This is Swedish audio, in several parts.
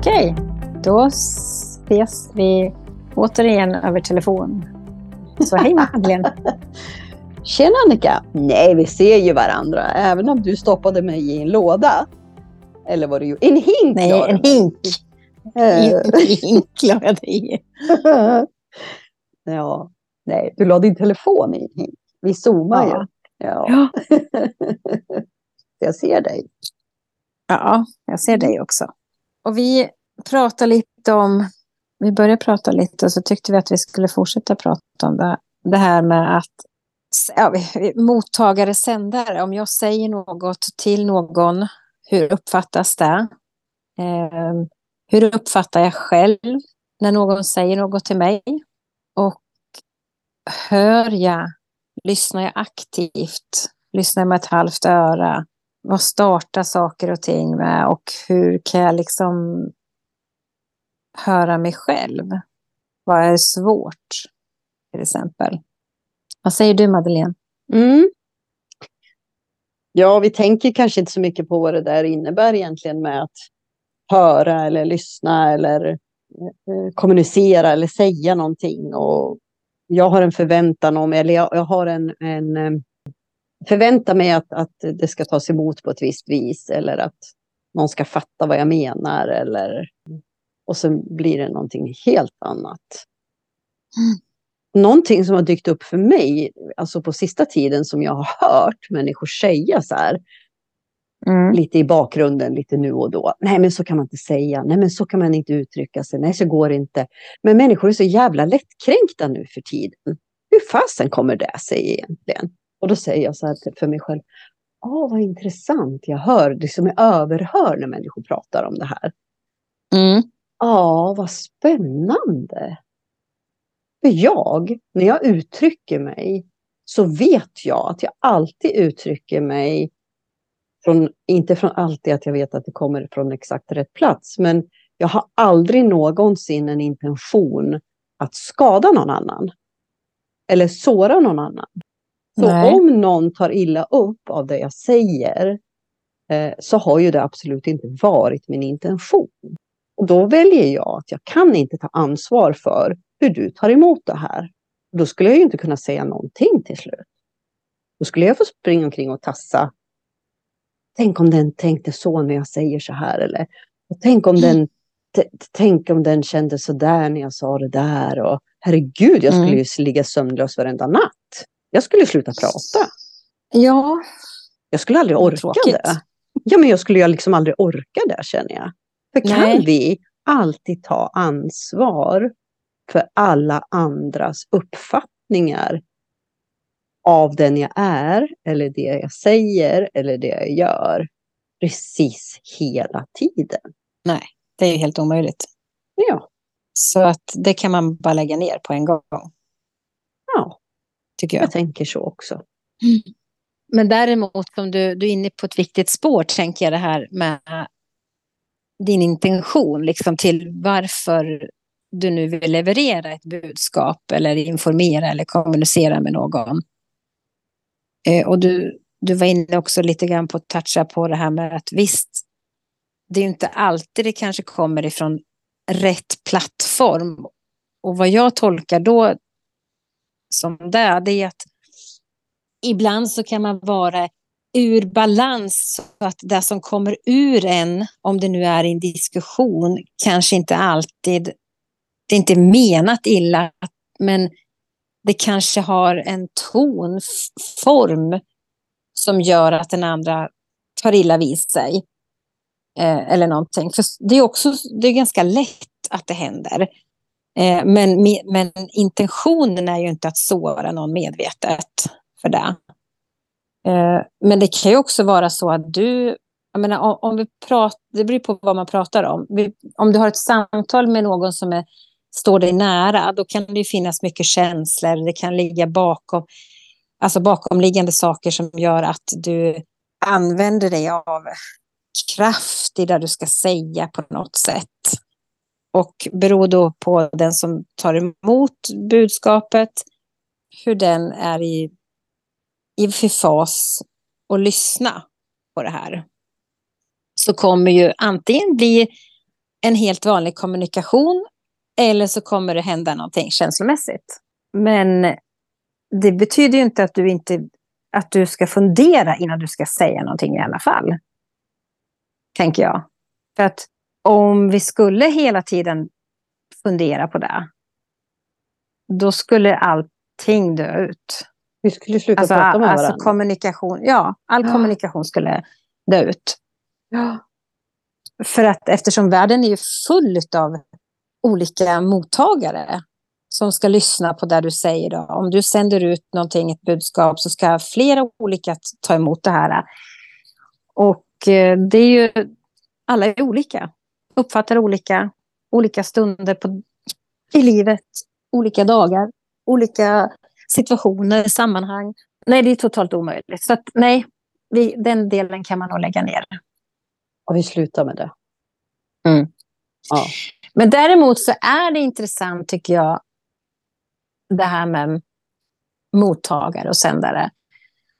Okej, då ses vi återigen över telefon. Så hej Madeleine. Tjena Annika! Nej, vi ser ju varandra även om du stoppade mig i en låda. Eller vad du gjorde? En hink! Nej, en hink. Eh, En hink la jag dig i. ja, nej, du la din telefon i en hink. Vi zoomar Ja. ju. Ja. Ja. Jag ser dig. ja, jag ser dig också. Och vi pratade lite om, vi började prata lite och så tyckte vi att vi skulle fortsätta prata om det, det här med att ja, mottagare, sändare, om jag säger något till någon, hur uppfattas det? Eh, hur uppfattar jag själv när någon säger något till mig? Och hör jag, lyssnar jag aktivt, lyssnar jag med ett halvt öra? Vad startar saker och ting med och hur kan jag liksom höra mig själv? Vad är svårt, till exempel? Vad säger du, Madeleine? Mm. Ja, vi tänker kanske inte så mycket på vad det där innebär egentligen med att höra eller lyssna eller eh, kommunicera eller säga någonting. Och jag har en förväntan om, eller jag, jag har en, en förväntar mig att, att det ska tas emot på ett visst vis eller att någon ska fatta vad jag menar eller och så blir det någonting helt annat. Någonting som har dykt upp för mig, alltså på sista tiden som jag har hört människor säga så här, Mm. lite i bakgrunden, lite nu och då. Nej, men så kan man inte säga. Nej, men så kan man inte uttrycka sig. Nej, så går det inte. Men människor är så jävla lättkränkta nu för tiden. Hur fasen kommer det sig egentligen? Och då säger jag så här för mig själv. Åh, vad intressant. Jag hör, det som jag överhör när människor pratar om det här. Mm. Ja, vad spännande. För jag, när jag uttrycker mig, så vet jag att jag alltid uttrycker mig från, inte från alltid att jag vet att det kommer från exakt rätt plats, men jag har aldrig någonsin en intention att skada någon annan. Eller såra någon annan. Så Nej. om någon tar illa upp av det jag säger, eh, så har ju det absolut inte varit min intention. Och då väljer jag att jag kan inte ta ansvar för hur du tar emot det här. Då skulle jag ju inte kunna säga någonting till slut. Då skulle jag få springa omkring och tassa. Tänk om den tänkte så när jag säger så här. Eller tänk, om den, tänk om den kände så där när jag sa det där. Och, herregud, jag skulle Mm. ju ligga sömnlös varenda natt. Jag skulle sluta prata. Ja, Jag skulle aldrig orka tråkigt. det. Ja, men jag skulle liksom aldrig orka det känner jag. För kan Nej. vi alltid ta ansvar för alla andras uppfattningar av den jag är, eller det jag säger, eller det jag gör, precis hela tiden? det är ju helt omöjligt. Ja, Så att det kan man bara lägga ner på en gång, ja tycker jag. jag tänker så också. Men däremot, som du, du är inne på ett viktigt spår, tänker jag det här med din intention, liksom till varför du nu vill leverera ett budskap eller informera eller kommunicera med någon. Eh, och du, du var inne också lite grann på att toucha på det här med att visst, det är ju inte alltid det kanske kommer ifrån rätt plattform. Och vad jag tolkar då som det, det är att ibland så kan man vara ur balans så att det som kommer ur en, om det nu är en diskussion, kanske inte alltid, det är inte menat illa, men det kanske har en ton, form som gör att den andra tar illa vid sig. Eh, eller någonting. För det är också det är ganska lätt att det händer. Eh, men, men intentionen är ju inte att såra någon medvetet för det. Eh, men det kan ju också vara så att du, jag menar, om, om vi pratar, det beror på vad man pratar om. Vi, om du har ett samtal med någon som är, står dig nära, då kan det ju finnas mycket känslor, det kan ligga bakom, alltså bakomliggande saker som gör att du använder dig av kraft i det du ska säga på något sätt. Och beror då på den som tar emot budskapet, hur den är i, i för fas och lyssna på det här. Så kommer ju antingen bli en helt vanlig kommunikation eller så kommer det hända någonting känslomässigt. Men det betyder ju inte att du inte att du ska fundera innan du ska säga någonting i alla fall. Tänker jag. För att om vi skulle hela tiden fundera på det, då skulle allting dö ut. Vi skulle sluta alltså, prata med alltså varandra. kommunikation, ja, all Ja. kommunikation skulle dö ut. Ja. För att eftersom världen är ju full av olika mottagare som ska lyssna på det du säger. Då. Om du sänder ut någonting, ett budskap, så ska flera olika ta emot det här. Och eh, det är ju, alla är olika, uppfattar olika, olika stunder på, i livet, olika dagar, olika situationer, sammanhang. Nej, det är totalt omöjligt. Så att, nej, vi, den delen kan man nog lägga ner. Och vi slutar med det. Mm. Ja. Men däremot så är det intressant, tycker jag, det här med mottagare och sändare.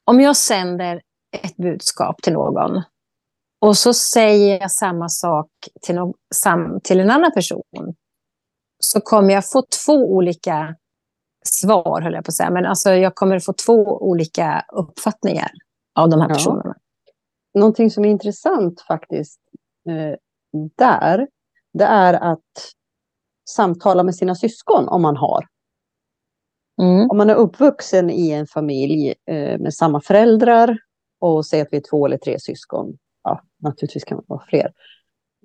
Om jag sänder ett budskap till någon och så säger jag samma sak till, no sam till en annan person så kommer jag få två olika svar, höll jag på att säga. Men alltså, jag kommer få två olika uppfattningar av de här Ja. personerna. Någonting som är intressant faktiskt eh, där, det är att samtala med sina syskon om man har. Mm. Om man är uppvuxen i en familj eh, med samma föräldrar och säger att vi är två eller tre syskon. Ja, naturligtvis kan man vara fler.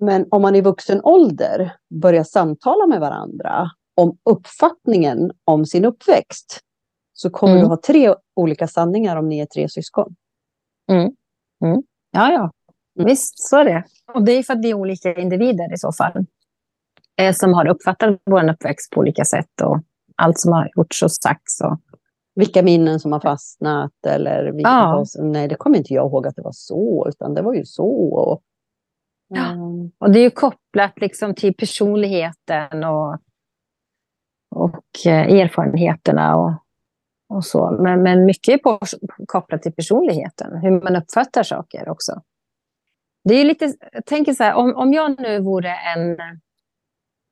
Men om man i vuxen ålder börjar samtala med varandra om uppfattningen om sin uppväxt så kommer Mm. du ha tre olika sanningar om ni är tre syskon. Ja, ja. Mm. Visst, så är det. Och det är för att vi är olika individer i så fall. Eh, som har uppfattat vår uppväxt på olika sätt och allt som har gjorts och sagts. Och... Vilka minnen som har fastnat eller vilka Ja. nej det kommer inte jag ihåg att det var så utan det var ju så. Och, Ja. Mm. och det är ju kopplat liksom till personligheten och, och eh, erfarenheterna och, och så. Men, men mycket är på, kopplat till personligheten, hur man uppfattar saker också. Det är lite, jag tänker så här, om, om jag nu vore en,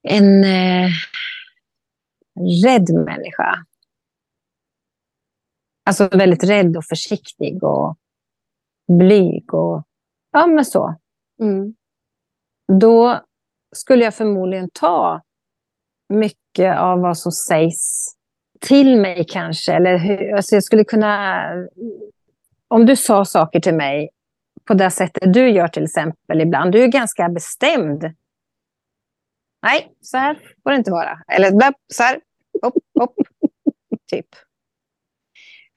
en eh, rädd människa. Alltså väldigt rädd och försiktig och blyg och ja men så. Mm. Då skulle jag förmodligen ta mycket av vad som sägs till mig kanske. Eller hur, alltså jag skulle kunna... Om du sa saker till mig på det sättet du gör till exempel ibland. Du är ganska bestämd. Nej, så här får det inte vara. Eller så här. Hopp, hopp. typ.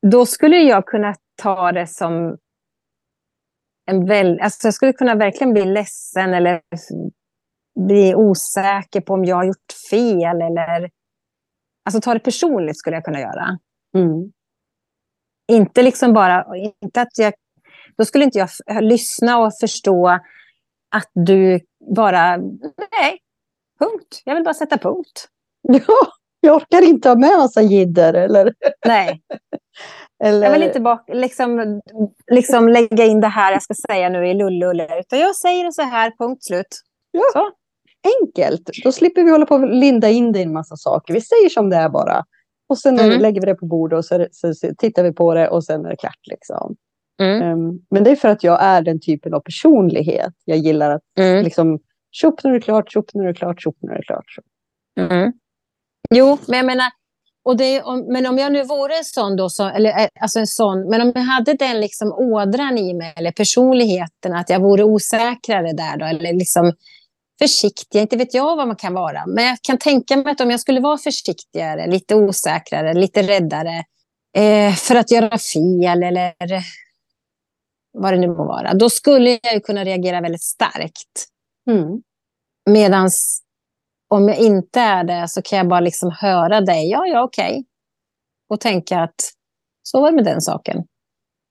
Då skulle jag kunna ta det som en väl, alltså jag skulle kunna verkligen bli ledsen eller bli osäker på om jag har gjort fel. Eller, alltså ta det personligt skulle jag kunna göra. Mm. Inte liksom bara, inte att jag, då skulle inte jag lyssna och förstå att du bara, nej, punkt. Jag vill bara sätta punkt. Ja, jag orkar inte ha med massa jidder eller, Nej, eller jag vill inte bak, liksom, liksom lägga in det här jag ska säga nu i lullulle, utan jag säger det så här, punkt slut. Ja. Så. enkelt. Då slipper vi hålla på och linda in det i en massa saker. Vi säger som det är bara. Och sen Mm. lägger vi det på bordet och så, så, så tittar vi på det och sen är det klart. Liksom. Mm. Ehm, men det är för att jag är den typen av personlighet. Jag gillar att Mm. liksom, tjopp nu är det klart, tjopp nu är det klart, tjopp nu är det klart. Mm. Jo, men jag menar, och det, om, men om jag nu vore en sån då, så, eller eh, alltså en sån, men om jag hade den liksom ådran i mig, eller personligheten, att jag vore osäkrare där då, eller liksom försiktig, inte vet jag vad man kan vara, men jag kan tänka mig att om jag skulle vara försiktigare, lite osäkrare, lite räddare, eh, för att göra fel eller vad det nu må vara, då skulle jag ju kunna reagera väldigt starkt. Mm. Medan om jag inte är det så kan jag bara liksom höra dig, ja, ja, okej. Och tänka att så var det med den saken.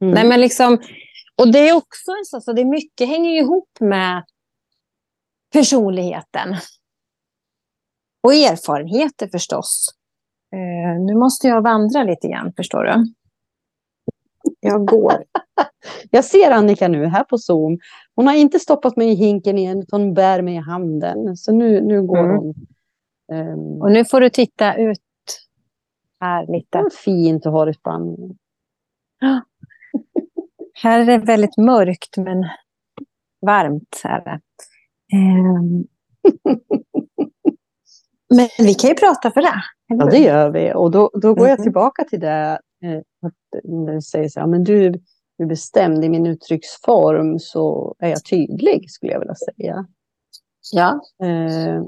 Mm. Nej, men liksom, och det är också en sån, så det är mycket hänger ihop med personligheten. Och erfarenheter förstås. Eh, nu måste jag vandra lite grann, förstår du. Jag går. Jag ser Annika nu här på Zoom. Hon har inte stoppat mig i hinken igen, utan hon bär mig i handen. Så nu, nu går mm. hon. Um... Och nu får du titta ut här lite. Vad fint att ha det i Spanien. Här är det väldigt mörkt men varmt. Här. Um... men vi kan ju prata för det. Ja, det gör vi. Och då, då går jag mm. tillbaka till det. Eh, att du säger så här, men du, du är bestämd i min uttrycksform så är jag tydlig, skulle jag vilja säga. Ja. Eh,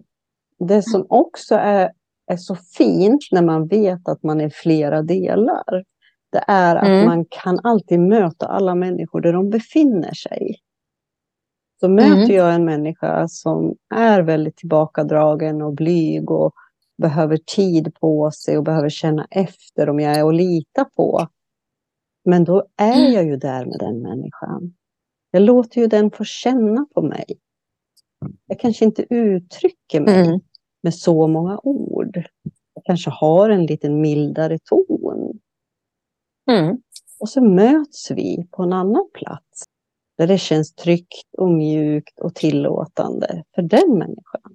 det som också är, är så fint när man vet att man är flera delar, det är att mm. man kan alltid möta alla människor där de befinner sig. Så möter mm. jag en människa som är väldigt tillbakadragen och blyg och behöver tid på sig och behöver känna efter om jag är att lita på. Men då är mm. jag ju där med den människan. Jag låter ju den få känna på mig. Jag kanske inte uttrycker mig mm. med så många ord. Jag kanske har en lite mildare ton. Mm. Och så möts vi på en annan plats. Där det känns tryggt och mjukt och tillåtande för den människan.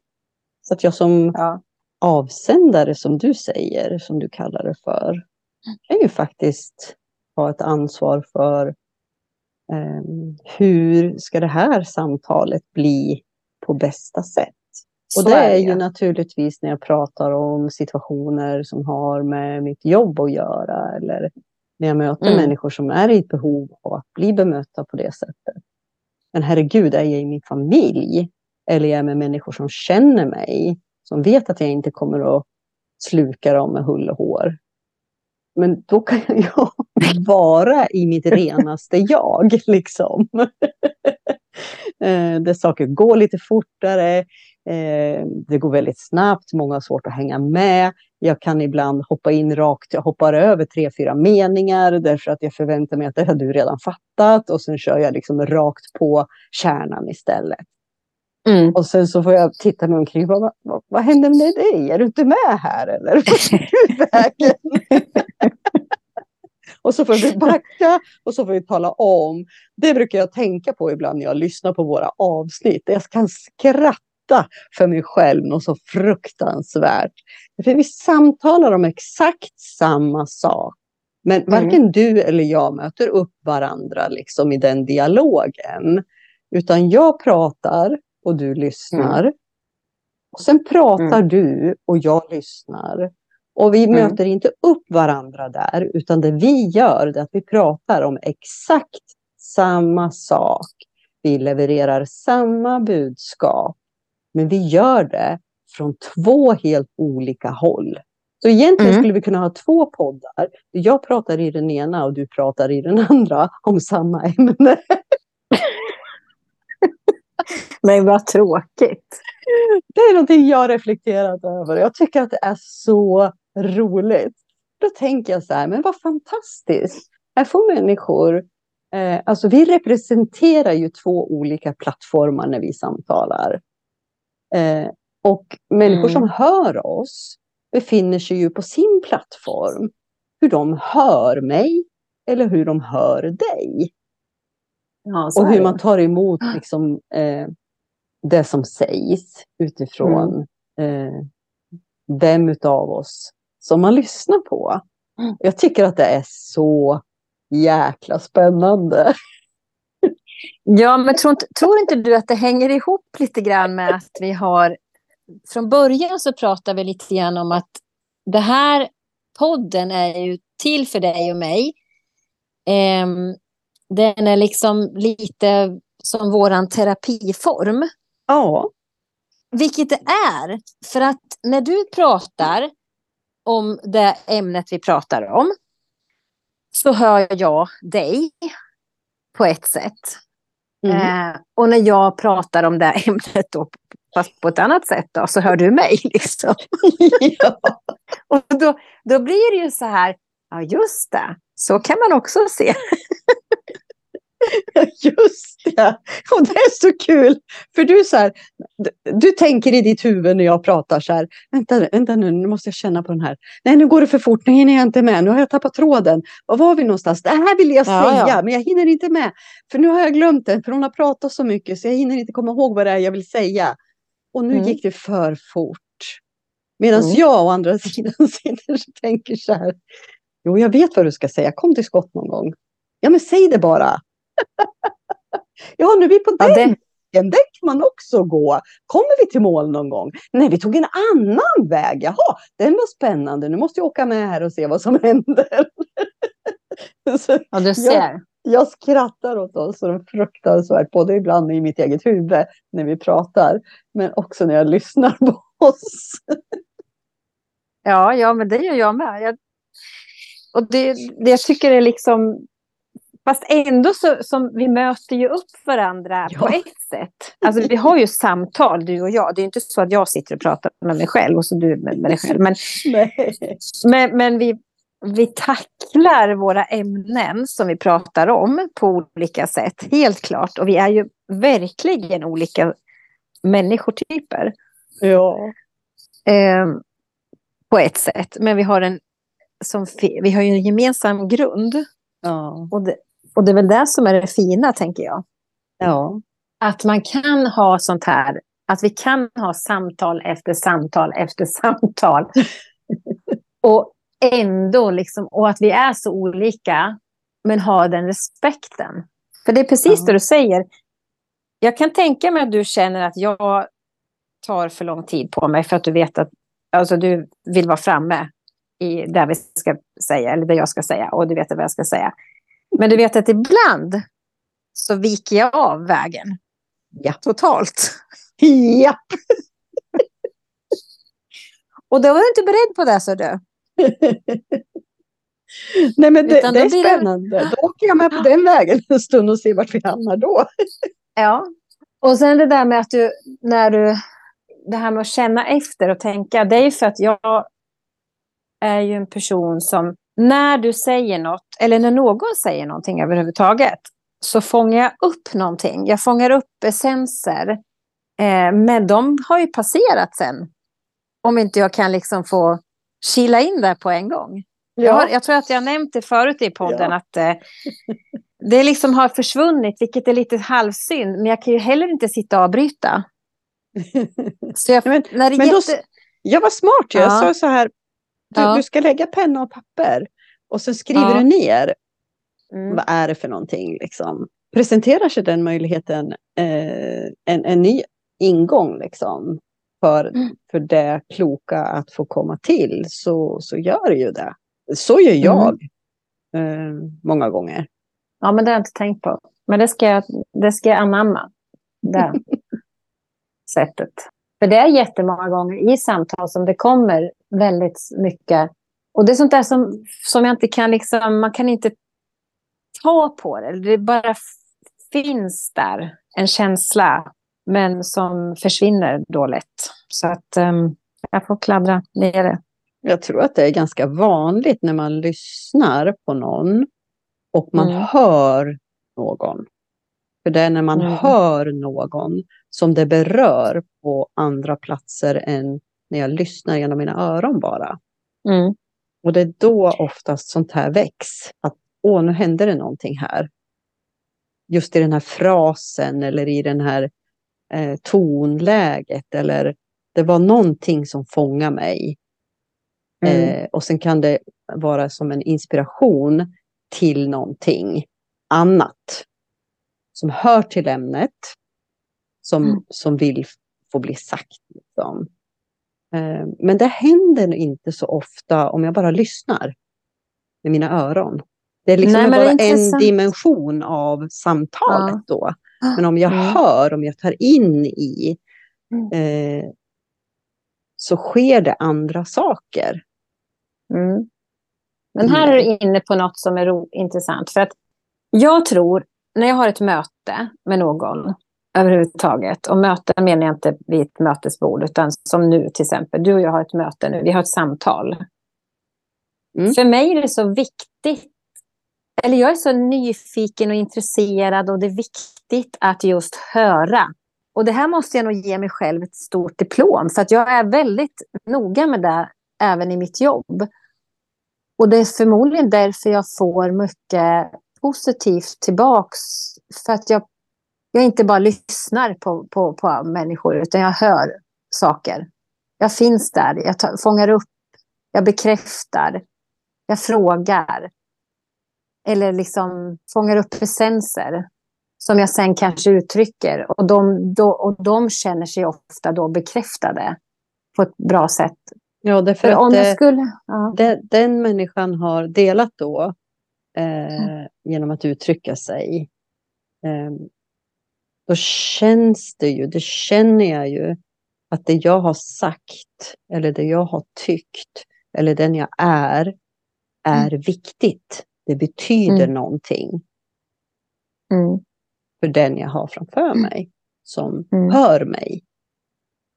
Så att jag som ja avsändare som du säger, som du kallar det för, kan ju faktiskt ha ett ansvar för eh, hur ska det här samtalet bli på bästa sätt? Och det är ju naturligtvis när jag pratar om situationer som har med mitt jobb att göra eller när jag möter mm. människor som är i ett behov av att bli bemötta på det sättet. Men herregud, är jag i min familj eller är jag med människor som känner mig som vet att jag inte kommer att sluka dem med hull och hår. Men då kan jag vara i mitt renaste jag. Liksom. Eh, där saker går lite fortare. Eh, det går väldigt snabbt. Många har svårt att hänga med. Jag kan ibland hoppa in rakt. Jag hoppar över tre, fyra meningar därför att jag förväntar mig att det har du redan fattat. Och sen kör jag liksom rakt på kärnan istället. Mm. Och sen så får jag titta mig omkring. Vad, vad, vad händer med dig? Är du inte med här eller? och så får vi backa och så får vi tala om. Det brukar jag tänka på ibland när jag lyssnar på våra avsnitt. Jag kan skratta för mig själv något så fruktansvärt. För vi samtalar om exakt samma sak. Men mm. varken du eller jag möter upp varandra liksom i den dialogen. Utan jag pratar och du lyssnar. Mm. Och sen pratar mm. du och jag lyssnar. Och vi mm. möter inte upp varandra där, utan det vi gör är att vi pratar om exakt samma sak. Vi levererar samma budskap, men vi gör det från två helt olika håll. Så egentligen mm. skulle vi kunna ha två poddar. Jag pratar i den ena och du pratar i den andra om samma ämne. Men vad tråkigt. Det är någonting jag reflekterat över. Jag tycker att det är så roligt. Då tänker jag så här, men vad fantastiskt. Här får människor, eh, alltså vi representerar ju två olika plattformar när vi samtalar. Eh, och människor mm. som hör oss befinner sig ju på sin plattform. Hur de hör mig eller hur de hör dig. Ja, och hur man tar emot liksom, eh, det som sägs utifrån mm. eh, vem av oss som man lyssnar på. Mm. Jag tycker att det är så jäkla spännande. Ja, men tror inte, tror inte du att det hänger ihop lite grann med att vi har... Från början så pratade vi lite grann om att det här podden är ju till för dig och mig. Um, den är liksom lite som våran terapiform. Ja. Vilket det är. För att när du pratar om det ämnet vi pratar om så hör jag dig på ett sätt. Mm. Eh, och när jag pratar om det ämnet då, fast på ett annat sätt då, så hör du mig. Liksom. ja. och då, då blir det ju så här, ja just det, så kan man också se. Just det. Och det är så kul. För du, så här, du, tänker i ditt huvud när jag pratar så här. Vänta, vänta nu, nu måste jag känna på den här. Nej, nu går det för fort. Nu hinner jag inte med. Nu har jag tappat tråden. Var var vi någonstans? Det här vill jag Ja, säga, ja. men jag hinner inte med. För nu har jag glömt den. För hon har pratat så mycket så jag hinner inte komma ihåg vad det är jag vill säga. Och nu Mm. gick det för fort. Medan Mm. jag å andra sidan sitter och tänker så här. Jo, jag vet vad du ska säga. Kom till skott någon gång. Ja, men säg det bara. ja, nu är vi på Ja, den. Den kan man också gå. Kommer vi till mål någon gång? Nej, vi tog en annan väg. Jaha, den var spännande. Nu måste jag åka med här och se vad som händer. så ja, du ser. jag skrattar åt oss så fruktansvärt, både ibland i mitt eget huvud när vi pratar, men också när jag lyssnar på oss. Ja, ja, men det gör jag med. Jag, och det, det jag tycker är liksom... Fast ändå så som vi möter ju upp varandra Ja. på ett sätt. Alltså vi har ju samtal, du och jag. Det är inte så att jag sitter och pratar med mig själv och så du med, dig själv. Men, men, men vi, vi tacklar våra ämnen som vi pratar om på olika sätt. Helt klart. Och vi är ju verkligen olika människotyper. Ja. Eh, på ett sätt. Men vi har en, som, vi har ju en gemensam grund. Ja. Och det, och det är väl det som är det fina, tänker jag. Ja. Att man kan ha sånt här. Att vi kan ha samtal efter samtal efter samtal. och ändå liksom, och att vi är så olika. Men har den respekten. För det är precis Ja. det du säger. Jag kan tänka mig att du känner att jag tar för lång tid på mig för att du vet att alltså, du vill vara framme i det vi ska säga, eller det jag ska säga, och du vet vad jag ska säga. Men du vet att ibland så viker jag av vägen. Ja. Totalt. Ja. Och då var du inte beredd på det, så du. Nej, men det, det är blir det- spännande. Då åker jag med på den vägen en stund och ser vart vi hamnar då. Ja. Och sen det där med att du, när du, det här med att känna efter och tänka, det är ju för att jag är ju en person som, när du säger något, eller när någon säger någonting överhuvudtaget, så fångar jag upp någonting. Jag fångar upp essenser. Eh, men de har ju passerat sen. Om inte jag kan liksom få kila in där på en gång. Jag, har, jag tror att jag nämnt det förut i podden Ja. att eh, det liksom har försvunnit, vilket är lite halvsynd. Men jag kan ju heller inte sitta och avbryta. Så jag, Men- när det men då- jätte... Jag var smart. Jag Ja. sa så här. Du, Ja. du ska lägga penna och papper. Och så skriver Ja. du ner. Mm. Vad är det för någonting? Liksom. Presenterar sig den möjligheten eh, en, en ny ingång liksom, för, Mm. för det kloka att få komma till så, så gör ju det. Så gör jag eh, många gånger. Ja, men det har jag inte tänkt på. Men det ska jag, det ska jag anamma. Det sättet. För det är jättemånga gånger i samtal som det kommer väldigt mycket. Och det är sånt där som, som jag inte kan liksom, man kan inte ta på det. Det bara finns där, en känsla. Men som försvinner då lätt. Så att um, jag får kladdra ner det. Jag tror att det är ganska vanligt när man lyssnar på någon och man Mm. hör någon. För det är när man Mm. hör någon som det berör på andra platser än när jag lyssnar genom mina öron bara. Mm. Och det är då oftast sånt här väcks. Att åh, nu händer det någonting här. Just i den här frasen eller i den här eh, tonläget. Eller det var någonting som fångar mig. Mm. Eh, och sen kan det vara som en inspiration till någonting annat. Som hör till ämnet. Som, Mm. som vill få bli sagt. Liksom. Eh, men det händer inte så ofta om jag bara lyssnar med mina öron. Det är liksom Nej, det är bara en dimension av samtalet då. Men om jag Mm. hör, om jag tar in i, Mm. eh, så sker det andra saker. Mm. Men här är du inne på något som är intressant. För att jag tror, när jag har ett möte med någon överhuvudtaget, och möte menar jag inte vid ett mötesbord, utan som nu till exempel, du och jag har ett möte nu, vi har ett samtal. Mm. För mig är det så viktigt eller jag är så nyfiken och intresserad och det är viktigt att just höra. Och det här måste jag nog ge mig själv ett stort diplom, för att jag är väldigt noga med det även i mitt jobb. Och det är förmodligen därför jag får mycket positivt tillbaks. För att jag, jag inte bara lyssnar på, på, på människor, utan jag hör saker. Jag finns där, jag tar, fångar upp, jag bekräftar, jag frågar. Eller liksom fångar upp essenser som jag sen kanske uttrycker. Och de, då, och de känner sig ofta då bekräftade på ett bra sätt. Ja, därför att om det, skulle, ja. det, den människan har delat då eh, mm. genom att uttrycka sig. Eh, då känns det ju, det känner jag ju, att det jag har sagt eller det jag har tyckt eller den jag är, är mm. viktigt. Det betyder mm. någonting. Mm. För den jag har framför mm. mig, som mm. hör mig.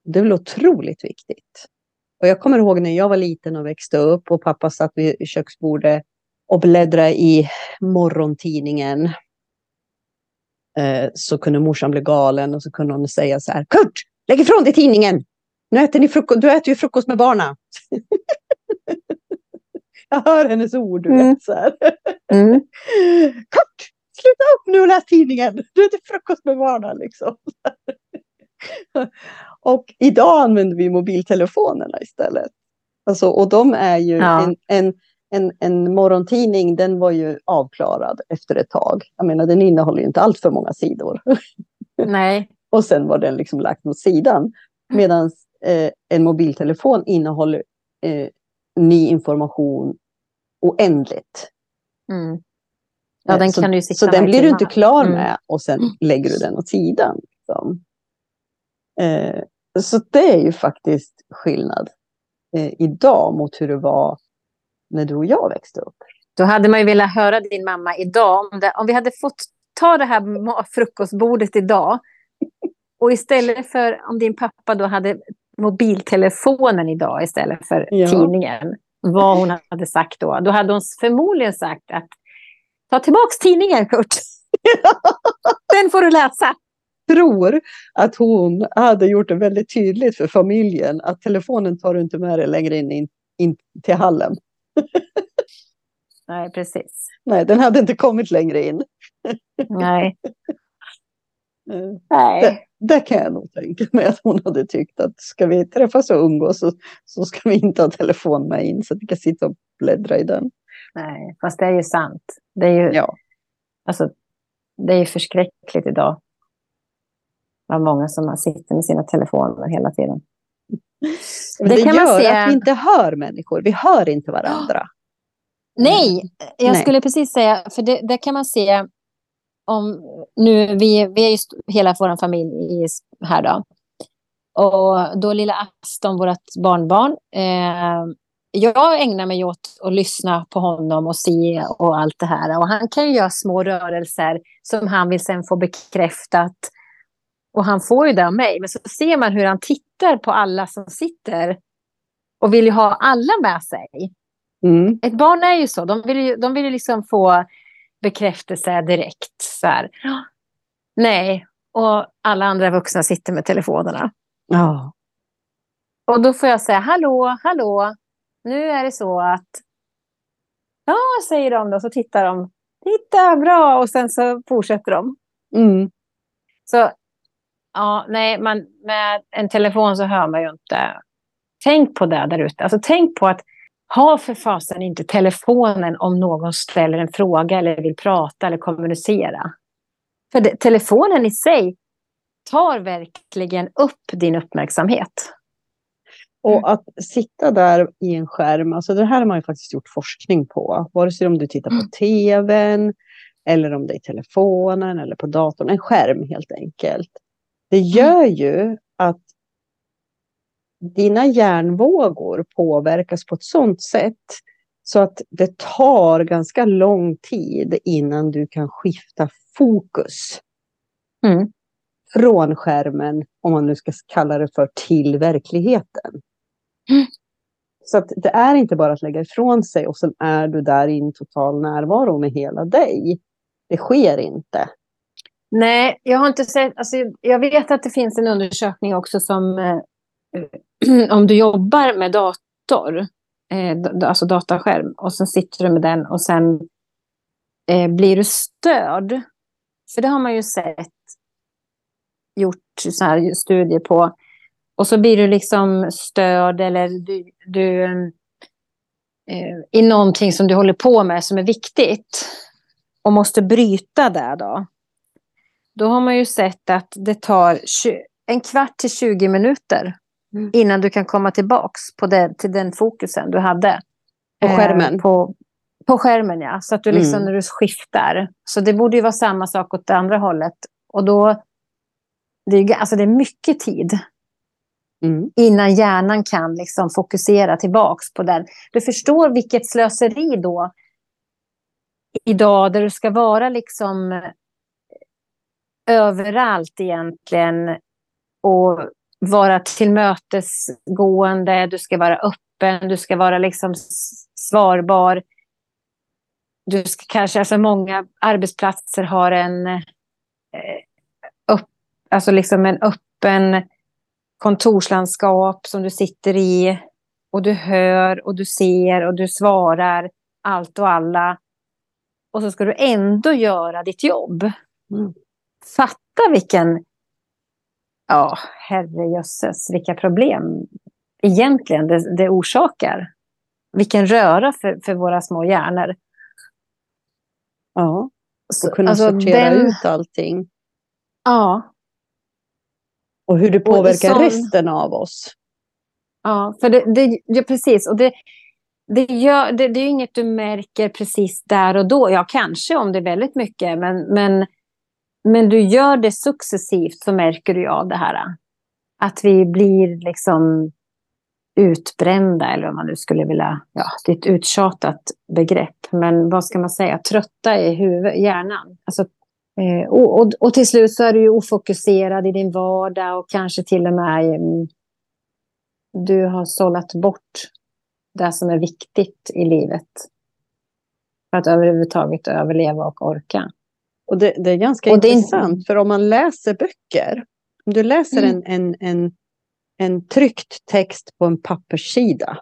Det är väl otroligt viktigt. Och jag kommer ihåg när jag var liten och växte upp och pappa satt vid köksbordet och bläddrade i morgontidningen. Eh, så kunde morsan bli galen och så kunde hon säga så här. Kurt, lägg ifrån dig tidningen! Nu äter ni frukost, du äter ju frukost med barna. jag hör hennes ord, du mm. vet. Så här. Mm. Kurt, sluta upp nu och läs tidningen! Du äter frukost med barnen liksom. och idag använder vi mobiltelefonerna istället. Alltså, och de är ju ja. en, en, en, en morgontidning, den var ju avklarad efter ett tag. Jag menar, den innehåller ju inte allt för många sidor. Nej. och sen var den liksom lagt åt sidan. Medan eh, en mobiltelefon innehåller eh, ny information oändligt. Mm. Ja, eh, den så, kan du så den blir du inte klar mm. med och sen mm. lägger du den åt sidan. Liksom. Eh, så det är ju faktiskt skillnad eh, idag mot hur det var när du och jag växte upp. Då hade man ju velat höra din mamma idag. Om, det, om vi hade fått ta det här frukostbordet idag och istället för om din pappa då hade mobiltelefonen idag istället för ja. tidningen, vad hon hade sagt då, då hade hon förmodligen sagt att ta tillbaka tidningen Kurt. Den får du läsa. tror att hon hade gjort det väldigt tydligt för familjen att telefonen tar du inte med dig längre in, in, in till hallen. Nej, precis. Nej, den hade inte kommit längre in. Nej. Nej. Det, det kan jag nog tänka mig att hon hade tyckt att ska vi träffas och umgås så, så ska vi inte ha telefon med in så att vi kan sitta och bläddra i den. Nej, fast det är ju sant. Det är ju, ja. alltså, det är ju förskräckligt idag. Vad många som sitter med sina telefoner hela tiden. Det, det kan gör man se... att vi inte hör människor. Vi hör inte varandra. Nej, jag Nej. skulle precis säga, för det, det kan man se om nu, vi, vi är ju hela vår familj här då. Och då lilla Aston, vårt barnbarn, eh, jag ägnar mig åt att lyssna på honom och se och allt det här. Och han kan ju göra små rörelser som han vill sen få bekräftat. Och han får ju det av mig. Men så ser man hur han tittar på alla som sitter och vill ju ha alla med sig. Mm. Ett barn är ju så. De vill ju, de vill ju liksom få bekräftelse direkt. Så här. Nej, och alla andra vuxna sitter med telefonerna. Ja. Och då får jag säga hallå, hallå. Nu är det så att... Ja, säger de då, så tittar de. Titta, bra! Och sen så fortsätter de. Mm. Så, ja, nej, man, med en telefon så hör man ju inte. Tänk på det där ute. Alltså, tänk på att ha för fasen inte telefonen om någon ställer en fråga eller vill prata eller kommunicera. För det, telefonen i sig tar verkligen upp din uppmärksamhet. Och att sitta där i en skärm, alltså det här har man ju faktiskt gjort forskning på. Vare sig om du tittar på tvn, eller om det är telefonen eller på datorn. En skärm helt enkelt. Det gör ju att dina hjärnvågor påverkas på ett sådant sätt så att det tar ganska lång tid innan du kan skifta fokus. Mm. Från skärmen, om man nu ska kalla det för, till verkligheten. Mm. Så att det är inte bara att lägga ifrån sig och sen är du där i en total närvaro med hela dig. Det sker inte. Nej, jag har inte sett... Alltså, jag vet att det finns en undersökning också som... Eh, om du jobbar med dator, eh, alltså dataskärm, och sen sitter du med den och sen eh, blir du störd. För det har man ju sett, gjort så här studier på. Och så blir du liksom störd eller du, du eh, i någonting som du håller på med som är viktigt och måste bryta det då. Då har man ju sett att det tar en kvart till 20 minuter mm. innan du kan komma tillbaks på det, till den fokusen du hade. På skärmen? Eh, på, på skärmen, ja. Så att du liksom mm. när du skiftar. Så det borde ju vara samma sak åt det andra hållet. Och då... Det är, alltså det är mycket tid. Mm. Innan hjärnan kan liksom fokusera tillbaks på den. Du förstår vilket slöseri då. Idag där du ska vara liksom överallt egentligen. Och vara tillmötesgående, du ska vara öppen, du ska vara liksom svarbar du ska kanske, alltså många arbetsplatser har en, eh, upp, alltså liksom en öppen kontorslandskap som du sitter i och du hör och du ser och du svarar allt och alla. Och så ska du ändå göra ditt jobb. Mm. Fatta vilken, ja herrejösses, vilka problem egentligen det, det orsakar. Vilken röra för, för våra små hjärnor. Ja, och kunna alltså, sortera den... ut allting. Ja. Och hur det påverkar sån... resten av oss. Ja, för det, det ja, precis. Och det, det, gör, det, det är inget du märker precis där och då. Ja, kanske om det är väldigt mycket. Men, men, men du gör det successivt så märker du av det här. Att vi blir liksom utbrända eller om man nu skulle vilja, ja, det är ett uttjatat begrepp, men vad ska man säga, trötta i huvud, hjärnan. Alltså, eh, och, och, och, till slut så är du ju ofokuserad i din vardag och kanske till och med eh, du har sållat bort det som är viktigt i livet. För att överhuvudtaget överleva och orka. Och det, det är ganska och intressant, är... för om man läser böcker, om du läser mm. en, en, en en tryckt text på en papperssida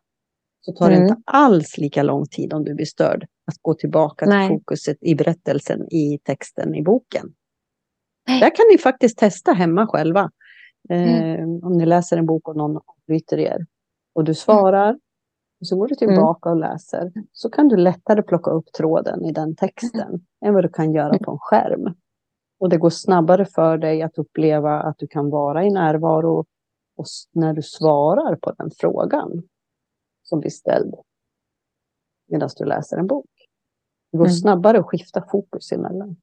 så tar mm. det inte alls lika lång tid om du blir störd att gå tillbaka Nej. till fokuset i berättelsen i texten i boken. Nej. Där kan ni faktiskt testa hemma själva. Mm. Eh, om ni läser en bok och någon avbryter er och du svarar mm. och så går du tillbaka och läser så kan du lättare plocka upp tråden i den texten mm. än vad du kan göra på en skärm. Och det går snabbare för dig att uppleva att du kan vara i närvaro och när du svarar på den frågan som blir ställd medan du läser en bok. Det går mm. snabbare att skifta fokus emellan.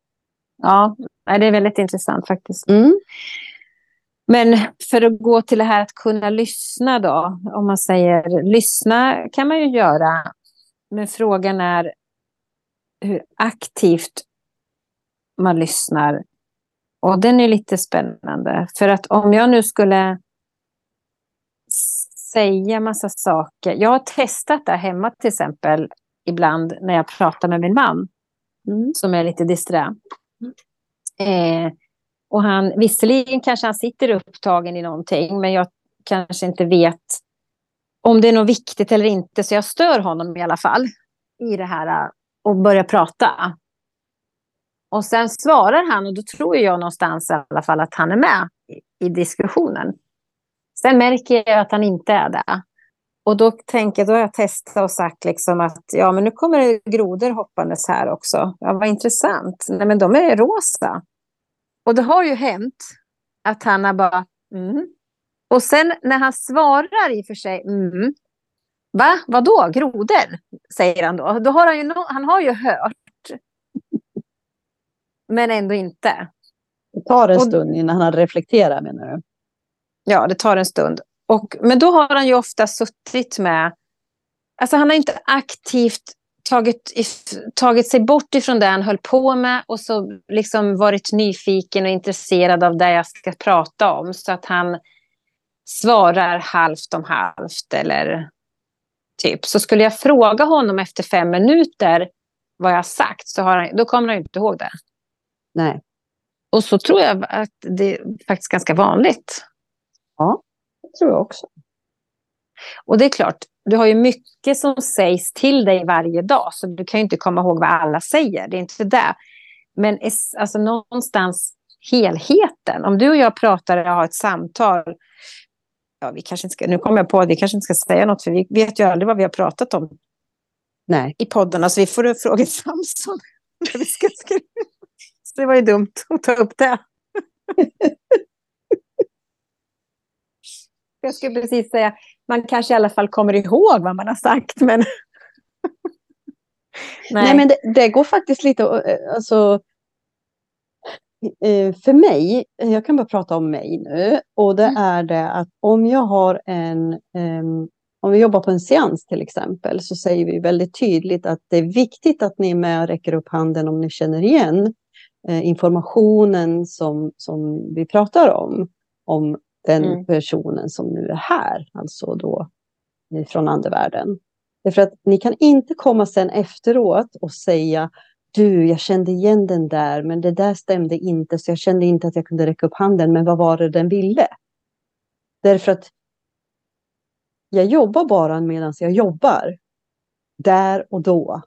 Ja, det är väldigt intressant faktiskt. Mm. Men för att gå till det här att kunna lyssna då, om man säger lyssna kan man ju göra, men frågan är hur aktivt man lyssnar. Och den är lite spännande, för att om jag nu skulle säga massa saker. Jag har testat det hemma till exempel ibland när jag pratar med min man. Mm. Som är lite disträ. Mm. Eh, och han, visserligen kanske han sitter upptagen i någonting, men jag kanske inte vet om det är något viktigt eller inte. Så jag stör honom i alla fall i det här äh, och börjar prata. Och sen svarar han och då tror jag någonstans i alla fall att han är med i, i diskussionen. Sen märker jag att han inte är det. Och då tänker då har jag testat och sagt liksom att ja, men nu kommer det grodor hoppandes här också. Ja, vad intressant. Nej, men de är rosa. Och det har ju hänt att han har bara mm. Och sen när han svarar i och för sig mm. Va? Vadå? Grodor? Säger han då. då har han, ju no han har ju hört. Men ändå inte. Det tar en stund innan han reflekterar menar du? Ja, det tar en stund. Och, men då har han ju ofta suttit med... Alltså han har inte aktivt tagit, tagit sig bort ifrån det han höll på med och så liksom varit nyfiken och intresserad av det jag ska prata om. Så att han svarar halvt om halvt eller typ, så skulle jag fråga honom efter fem minuter vad jag sagt, så har han, då kommer han inte ihåg det. Nej. Och så tror jag att det är faktiskt ganska vanligt. Ja, det tror jag också. Och det är klart, du har ju mycket som sägs till dig varje dag, så du kan ju inte komma ihåg vad alla säger. Det är inte det. Men alltså, någonstans helheten. Om du och jag pratar och har ett samtal. Ja, vi kanske ska, nu kommer jag på att vi kanske inte ska säga något, för vi vet ju aldrig vad vi har pratat om Nej. i podden. Alltså, vi får fråga Samson. vi ska skriva. Så det var ju dumt att ta upp det. jag skulle precis säga, man kanske i alla fall kommer ihåg vad man har sagt, men... Nej. Nej. men det, det, går faktiskt lite, eh, alltså... Eh, för mig, jag kan bara prata om mig nu, och det mm. är det att om jag har en... Um, om vi jobbar på en seans till exempel, så säger vi väldigt tydligt att det är viktigt att ni är med och räcker upp handen om ni känner igen eh, informationen som, som vi pratar om. Om den mm. personen som nu är här, alltså då från andevärlden. Därför att ni kan inte komma sen efteråt och säga du, jag kände igen den där, men det där stämde inte, så jag kände inte att jag kunde räcka upp handen, men vad var det den ville? Därför att jag jobbar bara medan jag jobbar. Där och då.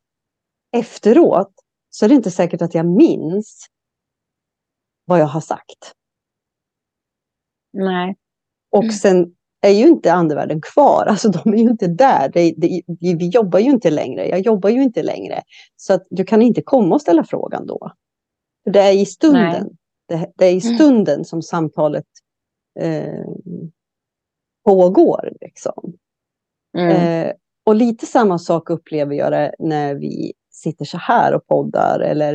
Efteråt så är det inte säkert att jag minns vad jag har sagt. Nej. Och sen är ju inte andevärlden kvar, alltså de är ju inte där. Det, det, vi jobbar ju inte längre, jag jobbar ju inte längre. Så att du kan inte komma och ställa frågan då. För det är i stunden, det, det, är i mm. stunden mm. som samtalet eh, pågår. Liksom. Mm. Eh, och lite samma sak upplever jag det när vi sitter så här och poddar eller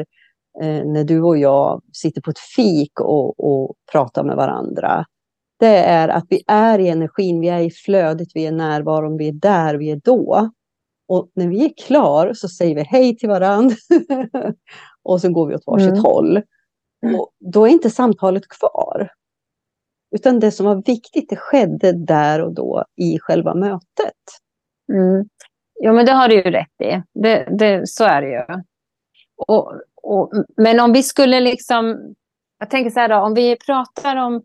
eh, när du och jag sitter på ett fik och, och pratar med varandra det är att vi är i energin, vi är i flödet, vi är närvaron, vi är där, vi är då. Och när vi är klar så säger vi hej till varandra och så går vi åt varsitt mm. håll. Och då är inte samtalet kvar. Utan det som var viktigt, det skedde där och då i själva mötet. Mm. Jo, men det har du ju rätt i. Det, det, så är det ju. Och, och, men om vi skulle liksom... Jag tänker så här då, om vi pratar om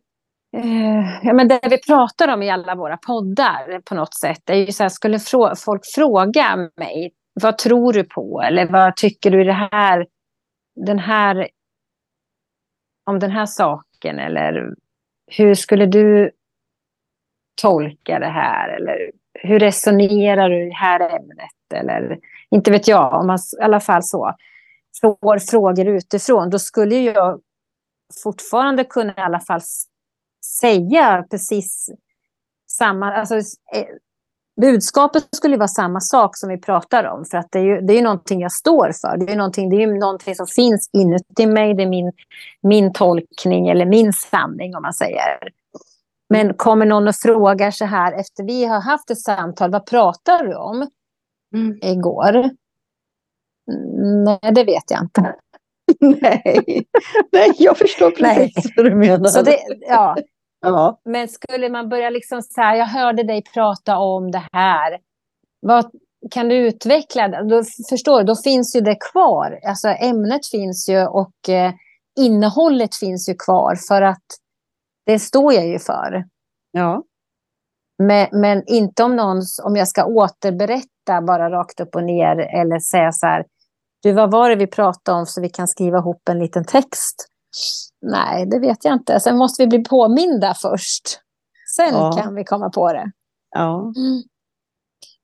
Eh, ja, men det vi pratar om i alla våra poddar på något sätt är ju så här, skulle frå folk fråga mig vad tror du på? Eller vad tycker du i det här, den här, om den här saken? Eller hur skulle du tolka det här? Eller hur resonerar du i det här ämnet? Eller inte vet jag, om man i alla fall så får frågor utifrån, då skulle jag fortfarande kunna i alla fall säga precis samma... Alltså, eh, budskapet skulle vara samma sak som vi pratar om. För att det är ju, det är ju någonting jag står för. Det är, någonting, det är ju någonting som finns inuti mig. Det är min, min tolkning eller min sanning om man säger. Men kommer någon och frågar så här efter vi har haft ett samtal. Vad pratar du om mm. igår? Nej, det vet jag inte. Nej. Nej, jag förstår precis vad du menar. Så det, ja. Ja. Men skulle man börja liksom säga, jag hörde dig prata om det här. Vad, kan du utveckla det? Då, förstår du, då finns ju det kvar. Alltså ämnet finns ju och eh, innehållet finns ju kvar för att det står jag ju för. Ja. Men, men inte om någon, om jag ska återberätta bara rakt upp och ner eller säga så här, du vad var det vi pratade om så vi kan skriva ihop en liten text. Nej, det vet jag inte. Sen måste vi bli påminda först. Sen ja. kan vi komma på det. Ja. Mm.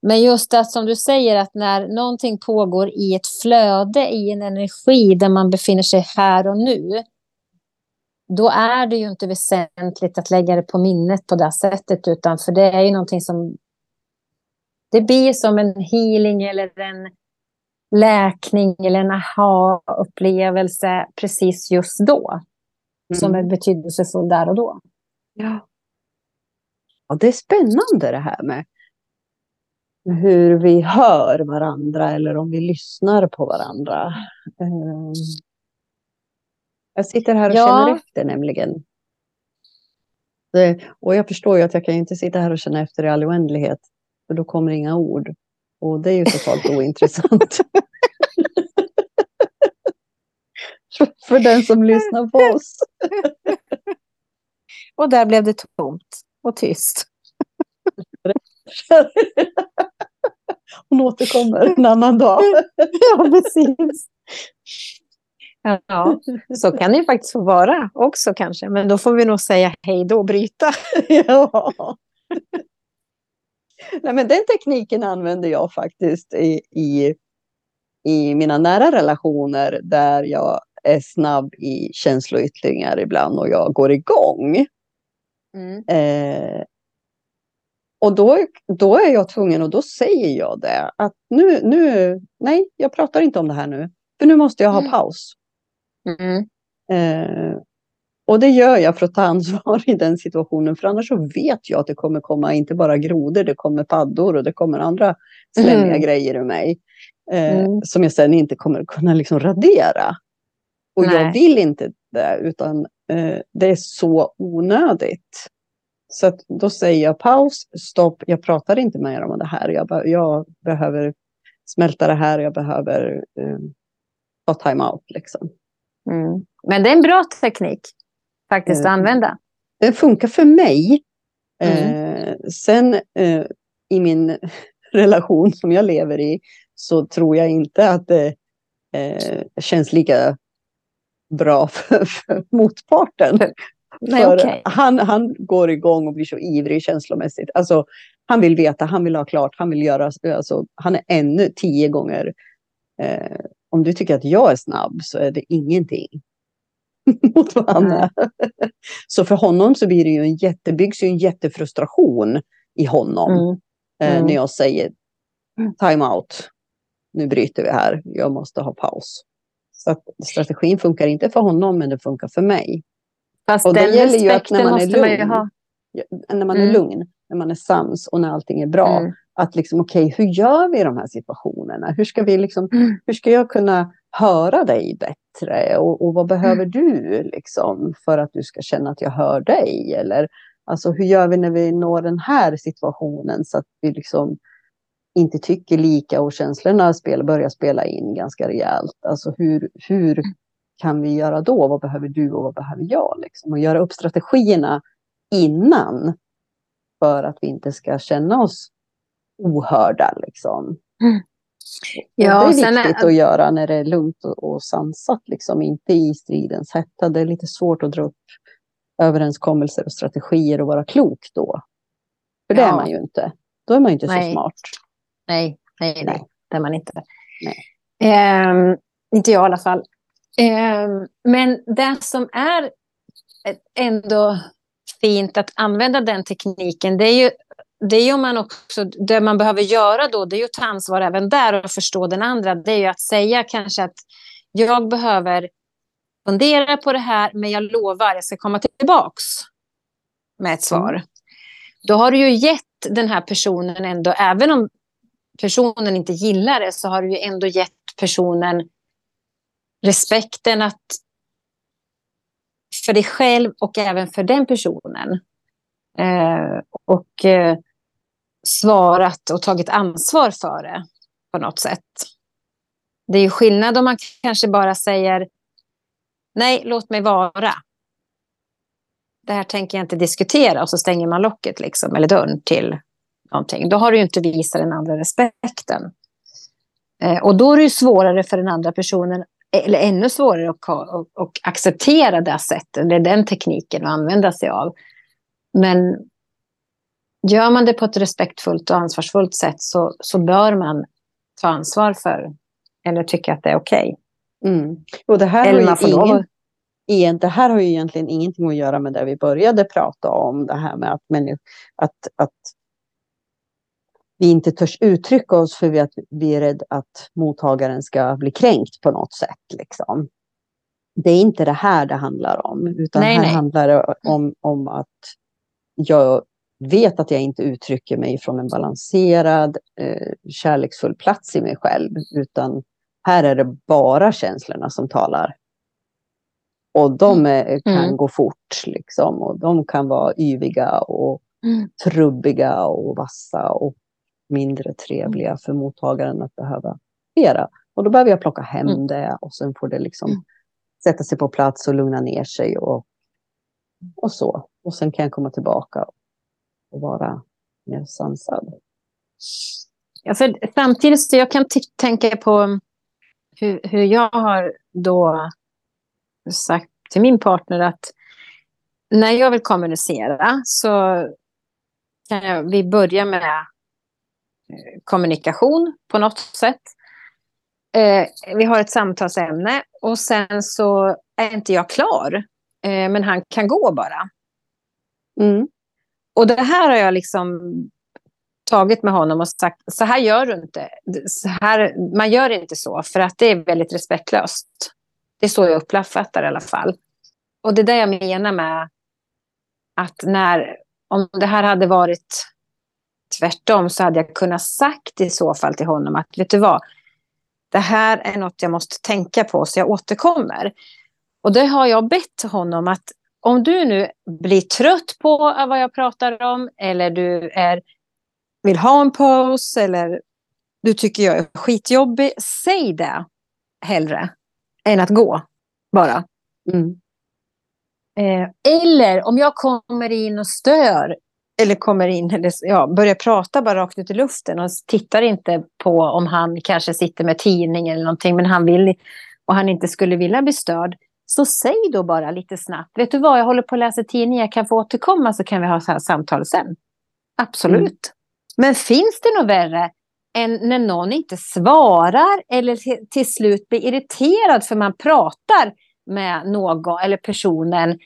Men just det som du säger att när någonting pågår i ett flöde, i en energi där man befinner sig här och nu. Då är det ju inte väsentligt att lägga det på minnet på det sättet. Utan för det är ju någonting som... Det blir som en healing eller en läkning eller en aha-upplevelse precis just då. Mm. Som är betydelsefull där och då. Ja. ja. Det är spännande det här med hur vi hör varandra eller om vi lyssnar på varandra. Ehm, jag sitter här och ja. känner efter nämligen. Det, och jag förstår ju att jag kan inte sitta här och känna efter i all oändlighet. För då kommer inga ord. Och det är ju totalt ointressant. för den som lyssnar på oss. och där blev det tomt och tyst. Hon återkommer en annan dag. ja, precis. Ja, så kan det ju faktiskt få vara också kanske. Men då får vi nog säga hej då och bryta. ja. Nej, men den tekniken använder jag faktiskt i, i, i mina nära relationer där jag är snabb i känsloyttringar ibland och jag går igång. Mm. Eh, och då, då är jag tvungen och då säger jag det att nu, nu, nej, jag pratar inte om det här nu. För nu måste jag ha mm. paus. Mm. Eh, och det gör jag för att ta ansvar i den situationen. För annars så vet jag att det kommer komma inte bara grodor, det kommer paddor och det kommer andra slemmiga mm. grejer ur mig. Eh, mm. Som jag sen inte kommer kunna liksom radera. Och Nej. jag vill inte det, utan eh, det är så onödigt. Så då säger jag paus, stopp, jag pratar inte mer om det här. Jag, be jag behöver smälta det här, jag behöver eh, ta time-out. Liksom. Mm. Men det är en bra teknik faktiskt att eh, använda. Den funkar för mig. Mm. Eh, sen eh, i min relation som jag lever i så tror jag inte att det känns lika bra för, för motparten. Nej, för okay. han, han går igång och blir så ivrig känslomässigt. Alltså, han vill veta, han vill ha klart, han vill göra... Alltså, han är ännu tio gånger... Eh, om du tycker att jag är snabb så är det ingenting mot vad han är. så för honom så blir det ju en jätte, byggs ju en jättefrustration i honom. Mm. Eh, mm. när jag säger time out. Nu bryter vi här, jag måste ha paus. Så strategin funkar inte för honom, men det funkar för mig. Fast och den gäller ju att när man är lugn, man när man är mm. lugn, när man är sams och när allting är bra, mm. att liksom okej, okay, hur gör vi i de här situationerna? Hur ska vi liksom, mm. hur ska jag kunna höra dig bättre och, och vad behöver mm. du liksom för att du ska känna att jag hör dig? Eller alltså hur gör vi när vi når den här situationen så att vi liksom inte tycker lika och känslorna spela, börjar spela in ganska rejält. Alltså hur, hur mm kan vi göra då? Vad behöver du och vad behöver jag? Liksom? Och göra upp strategierna innan. För att vi inte ska känna oss ohörda. Liksom. Mm. Ja, det är viktigt är... att göra när det är lugnt och, och sansat. Liksom. Inte i stridens hetta. Det är lite svårt att dra upp överenskommelser och strategier och vara klok då. För det ja. är man ju inte. Då är man ju inte nej. så smart. Nej, nej, nej, nej. det är man inte. Eh, inte jag i alla fall. Ehm, men det som är ändå fint att använda den tekniken, det är ju det ju man också, det man behöver göra då, det är att ta ansvar även där och förstå den andra. Det är ju att säga kanske att jag behöver fundera på det här, men jag lovar, jag ska komma tillbaks med ett svar. Mm. Då har du ju gett den här personen ändå, även om personen inte gillar det, så har du ju ändå gett personen respekten att för dig själv och även för den personen. Eh, och eh, svarat och tagit ansvar för det på något sätt. Det är ju skillnad om man kanske bara säger nej, låt mig vara. Det här tänker jag inte diskutera och så stänger man locket liksom, eller dörren till någonting. Då har du ju inte visat den andra respekten. Eh, och då är det ju svårare för den andra personen eller ännu svårare att, att, att acceptera det sättet, eller den tekniken att använda sig av. Men gör man det på ett respektfullt och ansvarsfullt sätt så, så bör man ta ansvar för eller tycka att det är okej. Okay. Mm. Och det här eller man får ingen, det här har ju egentligen ingenting att göra med det vi började prata om, det här med att, att, att vi inte törs uttrycka oss för att vi är rädda att mottagaren ska bli kränkt på något sätt. Liksom. Det är inte det här det handlar om, utan nej, här nej. handlar det om, om att jag vet att jag inte uttrycker mig från en balanserad, eh, kärleksfull plats i mig själv, utan här är det bara känslorna som talar. Och de mm. är, kan mm. gå fort, liksom, och de kan vara yviga och mm. trubbiga och vassa och mindre trevliga för mottagaren att behöva hantera. Och då behöver jag plocka hem mm. det och sen får det liksom mm. sätta sig på plats och lugna ner sig och, och så. Och sen kan jag komma tillbaka och vara mer sansad. Ja, för samtidigt så jag kan tänka på hur, hur jag har då sagt till min partner att när jag vill kommunicera så kan jag, vi börja med eh, kommunikation på något sätt. Eh, vi har ett samtalsämne och sen så är inte jag klar. Eh, men han kan gå bara. Mm. Och det här har jag liksom tagit med honom och sagt, så här gör du inte. Så här, man gör inte så, för att det är väldigt respektlöst. Det är så jag uppfattar i alla fall. Och det är det jag menar med att när, om det här hade varit tvärtom så hade jag kunnat sagt i så fall till honom att vet du vad, det här är något jag måste tänka på så jag återkommer. Och det har jag bett honom att om du nu blir trött på eh, vad jag pratar om eller du är, vill ha en paus eller du tycker jag är skitjobbig, säg det hellre än att gå bara. Mm. Eh, eller om jag kommer in och stör eller kommer in eller ja, börjar prata bara rakt ut i luften och tittar inte på om han kanske sitter med tidning eller någonting men han vill och han inte skulle vilja bli störd. Så säg då bara lite snabbt, vet du vad, jag håller på att läsa tidningen, jag kan få återkomma så kan vi ha så här samtal sen. Absolut. Mm. Men finns det något värre än när någon inte svarar eller till, slut blir irriterad för man pratar med någon eller personen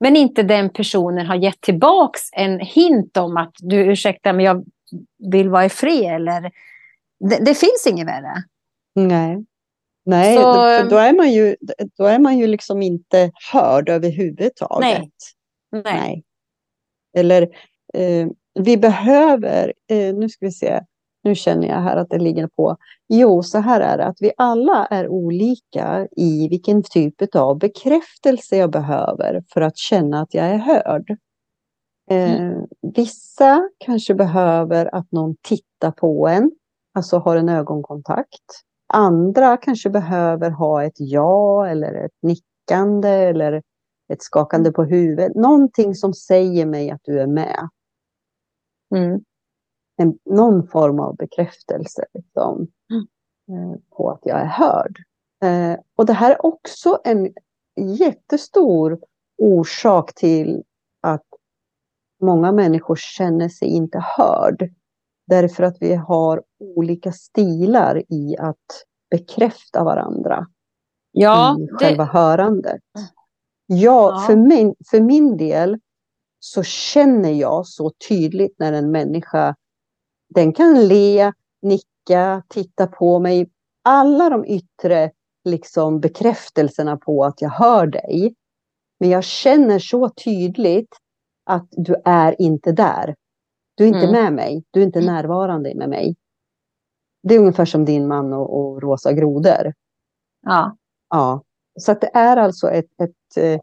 men inte den personen har gett tillbaks en hint om att du ursäkta men jag vill vara i fred eller det, det finns inget värre. Nej. Nej, Så, då, då, är man ju, då är man ju liksom inte hörd överhuvudtaget. Nej. Nej. nej. Eller eh, vi behöver, eh, nu ska vi se, nu känner jag här att det ligger på. Jo, så här är det att vi alla är olika i vilken typ av bekräftelse jag behöver för att känna att jag är hörd. Eh, mm. vissa kanske behöver att någon tittar på en, alltså har en ögonkontakt. Andra kanske behöver ha ett ja eller ett nickande eller ett skakande på huvudet. Någonting som säger mig att du är med. Mm en, någon form av bekräftelse liksom, mm. eh, på att jag är hörd. Eh, och det här är också en jättestor orsak till att många människor känner sig inte hörd. Därför att vi har olika stilar i att bekräfta varandra. Ja, i själva det... hörandet. Ja, ja, För, min, för min del så känner jag så tydligt när en människa den kan le, nicka, titta på mig. Alla de yttre liksom, bekräftelserna på att jag hör dig. Men jag känner så tydligt att du är inte där. Du är inte mm. med mig. Du är inte mm. närvarande med mig. Det är ungefär som din man och, och rosa grodor. Ja. ja. Så att det är alltså ett, ett, eh,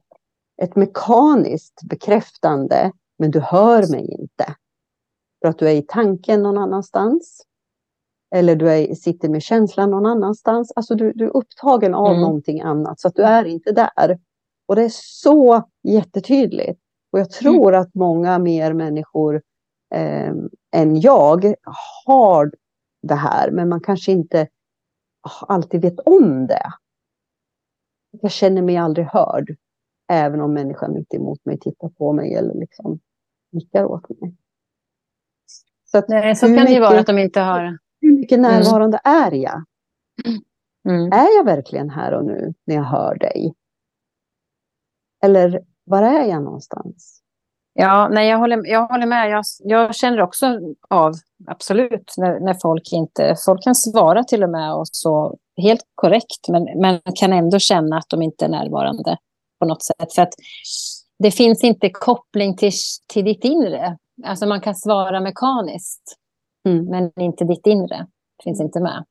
ett mekaniskt bekräftande, men du hör mig inte. För att du är i tanken någon annanstans. Eller du är, sitter med känslan någon annanstans. Alltså du, du är upptagen av mm. någonting annat. Så att du är inte där. Och det är så jättetydligt. Och jag mm. tror mm. att många mer människor eh, än jag har det här. Men man kanske inte alltid vet om det. Jag känner mig aldrig hörd. Även om människan mitt emot mig tittar på mig eller liksom nickar åt mig. Så, att Nej, så kan mycket, det ju vara att de inte har... Hur mycket mm. närvarande mm. är jag? Mm. Är jag verkligen här och nu när jag hör dig? Eller var är jag någonstans? Ja, nej, jag, håller, jag håller med. Jag, jag känner också av, absolut, när, när folk inte... Folk kan svara till och med och så helt korrekt, men, men kan ändå känna att de inte är närvarande på något sätt. För att det finns inte koppling till, till ditt inre. Alltså man kan svara mekaniskt, mm. men inte ditt inre. finns inte med.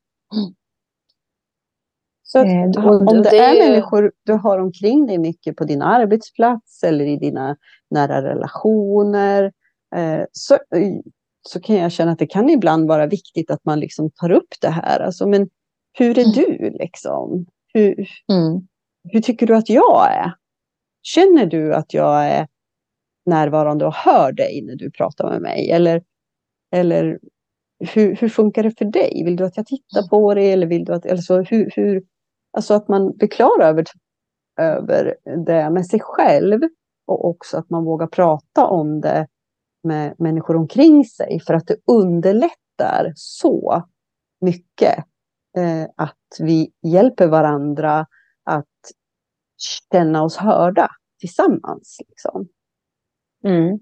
Så eh, om det, är människor du har omkring dig mycket på din arbetsplats eller i dina nära relationer, eh, så så kan jag känna att det kan ibland vara viktigt att man liksom tar upp det här. Alltså, men hur är Mm. du liksom? Hur, Mm. hur tycker du att jag är? Känner du att jag är närvarande och hör dig när du pratar med mig? Eller, eller hur, hur funkar det för dig? Vill du att jag tittar på dig? Eller vill du att, alltså, hur, hur, alltså att man blir klar över, över det med sig själv. Och också att man vågar prata om det med människor omkring sig. För att det underlättar så mycket. Eh, att vi hjälper varandra att känna oss hörda tillsammans. Liksom. Mm.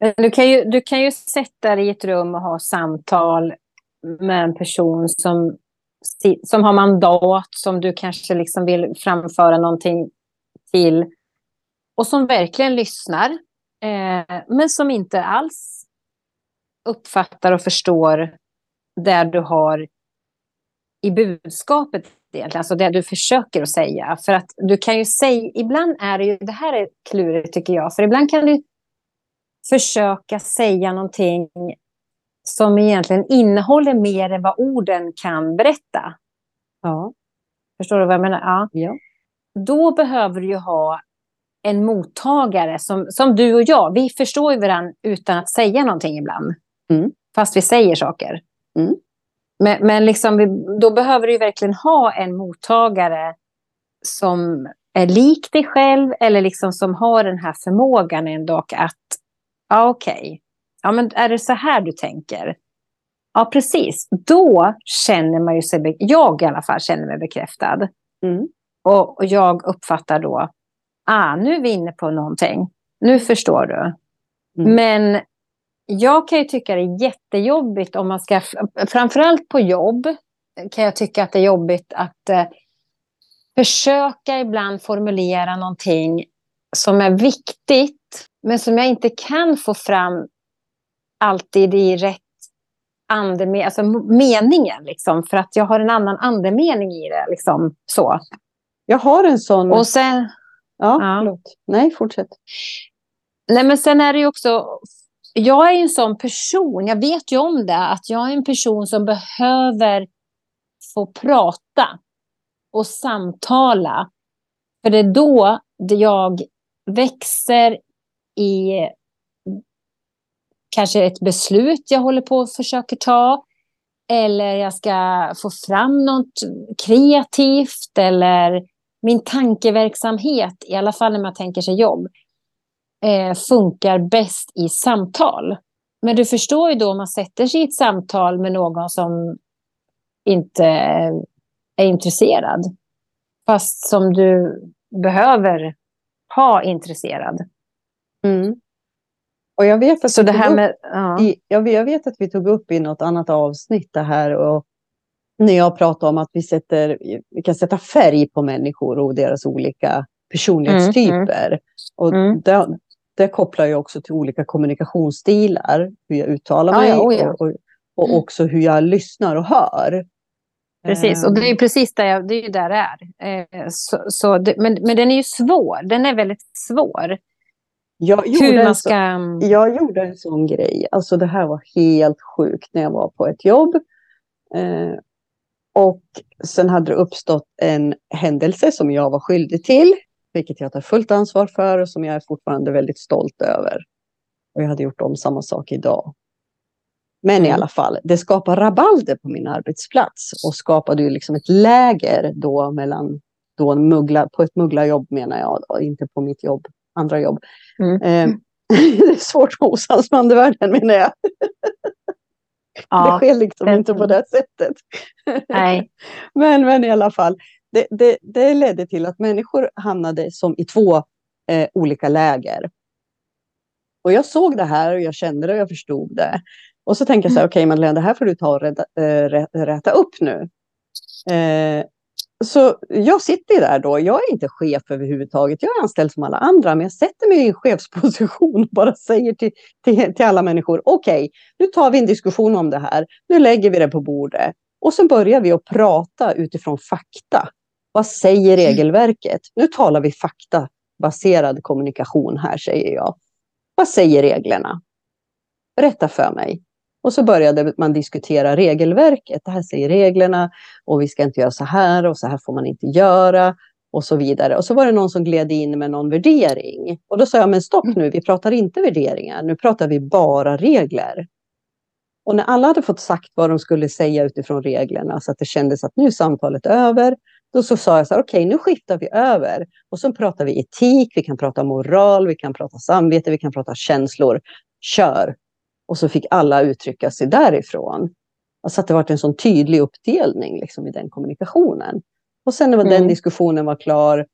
Men Du, kan ju, du kan ju sätta dig i ett rum och ha samtal med en person som, som har mandat, som du kanske liksom vill framföra någonting till. Och som verkligen lyssnar, eh, men som inte alls uppfattar och förstår det du har i budskapet egentligen, alltså det du försöker att säga. För att du kan ju säga, ibland är det ju, det här är klurigt tycker jag, för ibland kan du försöka säga någonting som egentligen innehåller mer än vad orden kan berätta. Ja. Förstår du vad jag menar? Ja. Ja. Då behöver du ju ha en mottagare som, som du och jag. Vi förstår ju varandra utan att säga någonting ibland. Mm. Fast vi säger saker. Mm. Men, men liksom vi, då behöver du verkligen ha en mottagare som är lik dig själv eller liksom som har den här förmågan ändå att, ja okej, ja men är det så här du tänker? Ja precis, då känner man ju sig, jag i alla fall känner mig bekräftad. Mm. Och, och jag uppfattar då, ah nu är vi inne på någonting, nu förstår du. Mm. Men jag kan ju tycka det är jättejobbigt om man ska, framförallt på jobb, kan jag tycka att det är jobbigt att eh, försöka ibland formulera någonting som är viktigt, men som jag inte kan få fram alltid i rätt ande, alltså meningen, liksom, för att jag har en annan andemening i det. Liksom, så. Jag har en sån... Och sen, ja, Ja. förlåt. Nej, fortsätt. nej, men sen är det ju också, jag är en sån person, jag vet ju om det, att jag är en person som behöver få prata och samtala. För det är då jag växer i kanske ett beslut jag håller på att försöka ta. Eller jag ska få fram något kreativt. Eller min tankeverksamhet, i alla fall när man tänker sig jobb, eh, funkar bäst i samtal. Men du förstår ju då om man sätter sig i ett samtal med någon som inte är intresserad. Fast som du behöver ha intresserad. Mm. Och jag vet att Så det här upp med... Ja. i, jag, vet- jag vet att vi tog upp i något annat avsnitt det här och när jag pratade om att vi, sätter, vi kan sätta färg på människor och deras olika personlighetstyper. Och Mm. det, det kopplar ju också till olika kommunikationsstilar, hur jag uttalar Ja, mig ja, oh ja. och, och, och Mm. också hur jag lyssnar och hör. Precis, och det är Ehm, precis där, jag, det är där det är. Eh, så, så det, men, men den är ju svår. Den är väldigt svår. jag, gjorde en ska... jag gjorde en sån grej. Alltså det här var helt sjukt när jag var på ett jobb. Eh, och sen hade det uppstått en händelse som jag var skyldig till. Vilket jag tar fullt ansvar för och som jag är fortfarande väldigt stolt över. Och jag hade gjort om samma sak idag. Men i Mm. alla fall, det skapar rabalder på min arbetsplats. Och skapade ju liksom ett läger då mellan då en muggla, på ett mugglarjobb menar jag. Och inte på mitt jobb, andra jobb. Mm. Eh, det är svårt med andevärlden menar jag. Det Ja, sker liksom det- inte på det sättet. nej. Men, men i alla fall, det, det, det ledde till att människor hamnade som i två eh, olika läger. Och jag såg det här och jag kände det och jag förstod det. Och så tänkte jag så här, okej Madeleine, det här får du ta och rätta, eh, rä- rätta upp nu. Eh, så jag sitter där då, jag är inte chef överhuvudtaget, jag är anställd som alla andra, men jag sätter mig i en chefsposition och bara säger till, till, till alla människor, okej, nu tar vi en diskussion om det här, nu lägger vi det på bordet. Och sen börjar vi att prata utifrån fakta. Vad säger regelverket? Nu talar vi faktabaserad kommunikation här, säger jag. Vad säger reglerna? Berätta för mig. Och så började man diskutera regelverket. Det här säger reglerna och vi ska inte göra så här och så här får man inte göra och så vidare. Och så var det någon som gled in med någon värdering. Och då sa jag, men stopp nu, vi pratar inte värderingar, nu pratar vi bara regler. Och när alla hade fått sagt vad de skulle säga utifrån reglerna så att det kändes att nu är samtalet över, då så sa jag så här, okej, okay, nu skiftar vi över och så pratar vi etik, vi kan prata moral, vi kan prata samvete, vi kan prata känslor. Kör! Och så fick alla uttrycka sig därifrån. Alltså att det var en sån tydlig uppdelning liksom, i den kommunikationen. Och sen när mm. den diskussionen var klar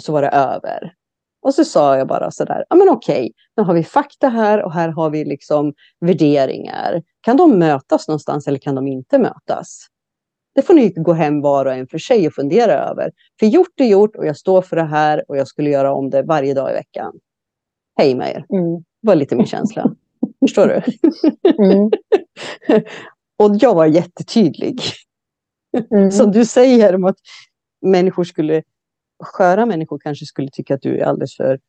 så var det över. Och så sa jag bara så där, ja men okej, nu har vi fakta här och här har vi liksom värderingar. Kan de mötas någonstans eller kan de inte mötas? Det får ni gå hem var och en för sig och fundera över. För gjort är gjort och jag står för det här och jag skulle göra om det varje dag i veckan. Hej med er. Mm. Det var lite min känsla. Förstår du? Mm. och jag var jättetydlig. Mm. Som du säger om att människor skulle, sköra människor kanske skulle tycka att du är alldeles för,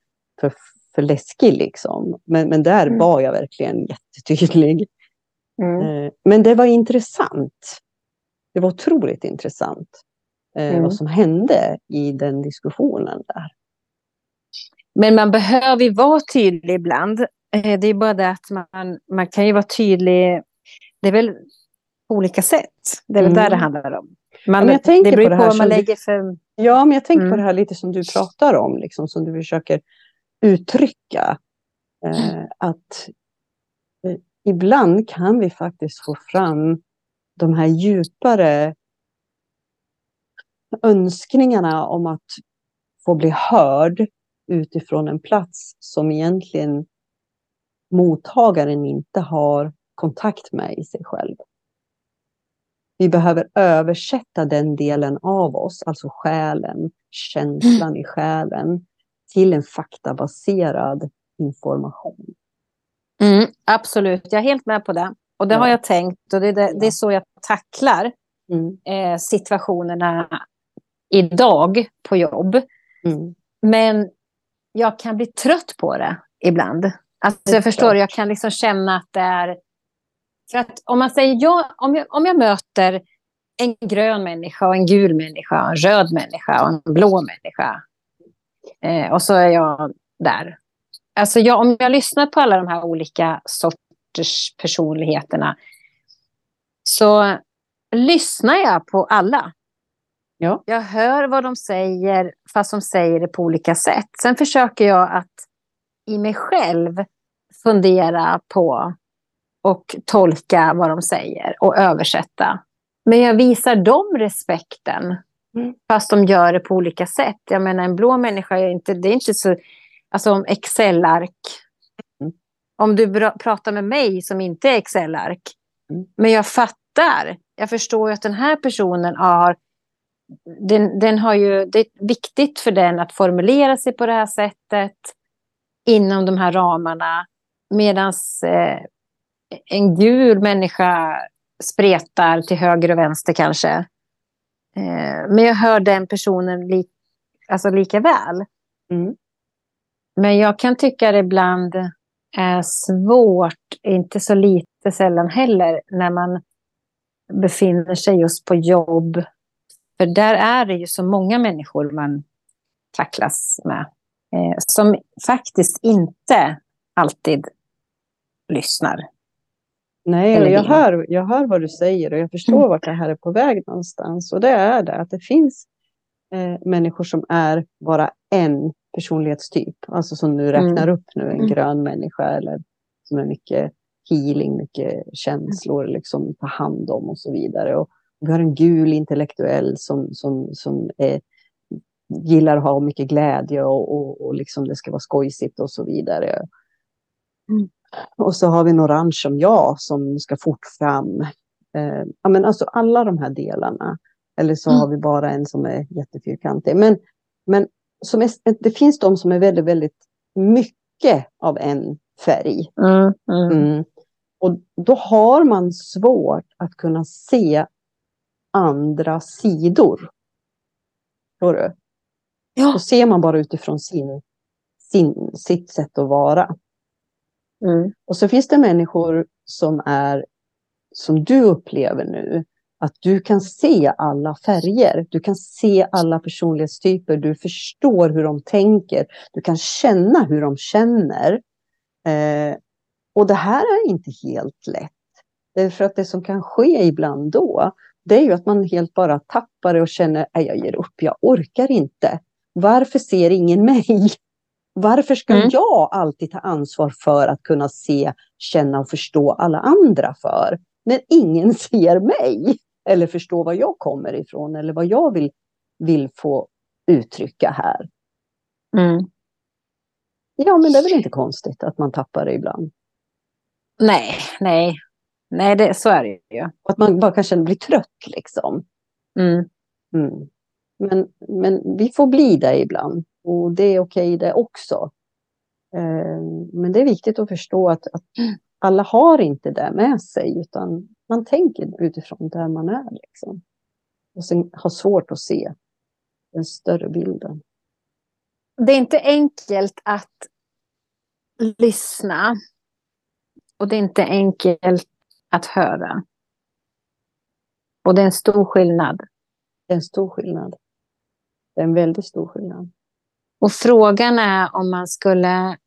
för, för läskig. Liksom. Men, men där mm. var jag verkligen jättetydlig. Mm. Eh, men det var intressant. Det var otroligt intressant eh, mm. vad som hände i den diskussionen där. Men man behöver ju vara tydlig ibland. Eh, det är bara det att man, man kan ju vara tydlig. Det är väl på olika sätt. Det är väl mm. där det handlar om. Man, ja, det beror på, på vad man lägger för... Ja, men jag tänker mm. på det här lite som du pratar om, liksom, som du försöker uttrycka. Eh, att eh, ibland kan vi faktiskt få fram de här djupare önskningarna om att få bli hörd utifrån en plats som egentligen mottagaren inte har kontakt med i sig själv. Vi behöver översätta den delen av oss, alltså själen, känslan i själen, till en faktabaserad information. Mm, absolut, jag är helt med på det. Och det ja. har jag tänkt och det, det, det är så jag tacklar mm. eh, situationerna idag på jobb. Mm. Men jag kan bli trött på det ibland. Alltså jag förstår, jag kan liksom känna att det är för att om man säger ja, om jag, om jag möter en grön människa och en gul människa, en röd människa och en blå människa. Eh, och så är jag där. Alltså jag, om jag lyssnar på alla de här olika sorters personligheterna så lyssnar jag på alla. Ja. Jag hör vad de säger, fast de säger det på olika sätt. Sen försöker jag att i mig själv fundera på och tolka vad de säger och översätta. Men jag visar dem respekten, mm. fast de gör det på olika sätt. Jag menar, en blå människa är inte, det är inte så... Alltså om Excel-ark. Mm. Om du pratar med mig som inte är Excel-ark. Mm. Men jag fattar. Jag förstår att den här personen har... Den, den har ju, det är viktigt för den att formulera sig på det här sättet inom de här ramarna. Medan eh, en gul människa spretar till höger och vänster kanske. Eh, men jag hör den personen li alltså lika väl. Mm. Men jag kan tycka det ibland är svårt, inte så lite sällan heller, när man befinner sig just på jobb. För där är det ju så många människor man tacklas med. Eh, som faktiskt inte alltid lyssnar. Nej, jag, hör, jag hör vad du säger och jag förstår mm. vart det här är på väg någonstans. Och det är det, att det finns eh, människor som är bara en personlighetstyp. Alltså som du räknar mm. upp nu, en mm. grön människa eller som är mycket healing, mycket känslor, liksom ta hand om och så vidare. Och vi har en gul intellektuell som, som, som är, gillar att ha mycket glädje och, och, och liksom det ska vara skojsigt och så vidare. Mm. Och så har vi en orange som jag som ska fort fram. Eh, ja, men alltså alla de här delarna. Eller så mm. har vi bara en som är jättefyrkantig. Men, men som är, det finns de som är väldigt, väldigt mycket av en färg. Mm, mm. Mm. Och då har man svårt att kunna se andra sidor. Förstår du? Ja. Då ser man bara utifrån sin, sin, sitt sätt att vara. Mm. Och så finns det människor som är som du upplever nu, att du kan se alla färger, du kan se alla personlighetstyper, du förstår hur de tänker, du kan känna hur de känner. Eh, och det här är inte helt lätt. Därför att det som kan ske ibland då, det är ju att man helt bara tappar det och känner, att jag ger upp, jag orkar inte. Varför ser ingen mig? Varför ska mm. jag alltid ta ansvar för att kunna se, känna och förstå alla andra för? När ingen ser mig eller förstår var jag kommer ifrån eller vad jag vill, vill få uttrycka här. Mm. Ja, men det är väl inte konstigt att man tappar det ibland. Nej, nej. Nej, det, så är det ju. Att man bara kanske blir trött liksom. Mm. Men, men vi får bli det ibland. Och det är okej det också. Eh, men det är viktigt att förstå att, att alla har inte det med sig. Utan man tänker utifrån där man är. Liksom. Och sen har svårt att se den större bilden. Det är inte enkelt att lyssna. Och det är inte enkelt att höra. Och det är en stor skillnad. Det är en stor skillnad. Det är en väldigt stor skillnad. Och frågan är om man skulle,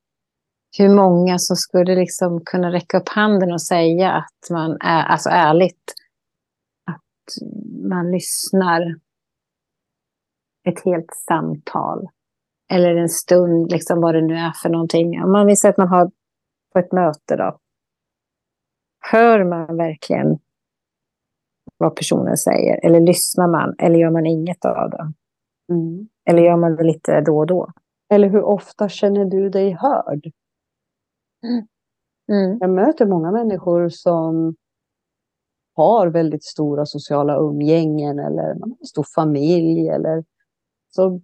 hur många som skulle liksom kunna räcka upp handen och säga att man är, alltså ärligt, att man lyssnar ett helt samtal. Eller en stund, liksom vad det nu är för någonting. Om man vill säga att man har på ett möte då. Hör man verkligen vad personen säger? Eller lyssnar man? Eller gör man inget av det? Mm. Eller gör man det lite då och då? Eller hur ofta känner du dig hörd? Mm. Jag möter många människor som har väldigt stora sociala umgängen eller man har en stor familj eller så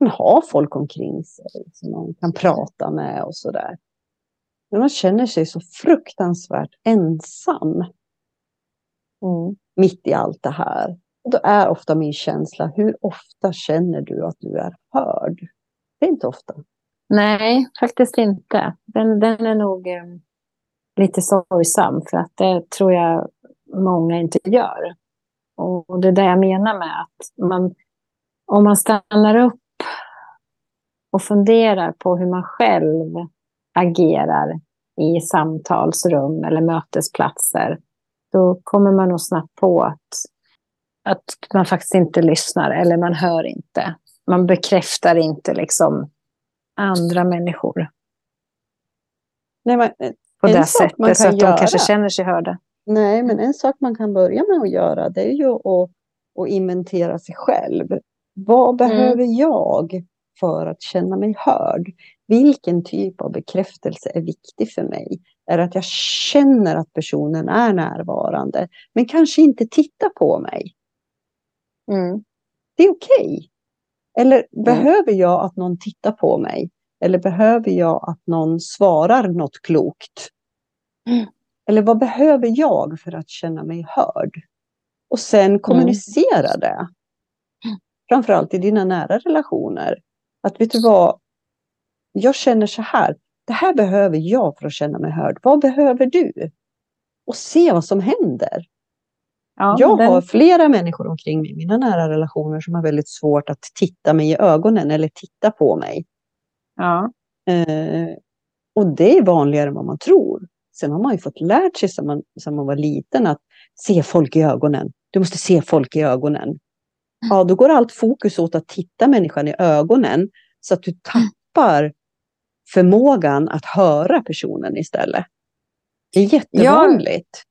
man har folk omkring sig som man kan prata med och sådär. Men man känner sig så fruktansvärt ensam. Mm. Mitt i allt det här. Då är ofta min känsla, hur ofta känner du att du är hörd? Det är inte ofta. Nej, faktiskt inte. Den, den är nog eh, lite sorgsam för att det tror jag många inte gör. Och det är det jag menar med att man, om man stannar upp och funderar på hur man själv agerar i samtalsrum eller mötesplatser, då kommer man nog snabbt på att att man faktiskt inte lyssnar eller man hör inte. Man bekräftar inte liksom andra människor. Nej, men, på det sättet så att göra. de kanske känner sig hörda. Nej, men en sak man kan börja med att göra det är ju att, att inventera sig själv. Vad mm. behöver mm. jag för att känna mig hörd? Vilken typ av bekräftelse är viktig för mig? Är det att jag känner att personen är närvarande, men kanske inte tittar på mig? Mm. Det är okej. Okay. Eller mm. behöver jag att någon tittar på mig? Eller behöver jag att någon svarar något klokt? Mm. Eller vad behöver jag för att känna mig hörd? Och sen kommunicera mm. det. Framförallt i dina nära relationer. Att vet du vad? Jag känner så här. Det här behöver jag för att känna mig hörd. Vad behöver du? Och se vad som händer. Ja, jag den... har flera människor omkring mig, mina nära relationer, som har väldigt svårt att titta mig i ögonen eller titta på mig. Ja. Eh, och det är vanligare än vad man tror. Sen har man ju fått lärt sig sedan man, sedan man var liten att se folk i ögonen. Du måste se folk i ögonen. Ja, då går allt fokus åt att titta människan i ögonen så att du tappar förmågan att höra personen istället. Det är jättevanligt.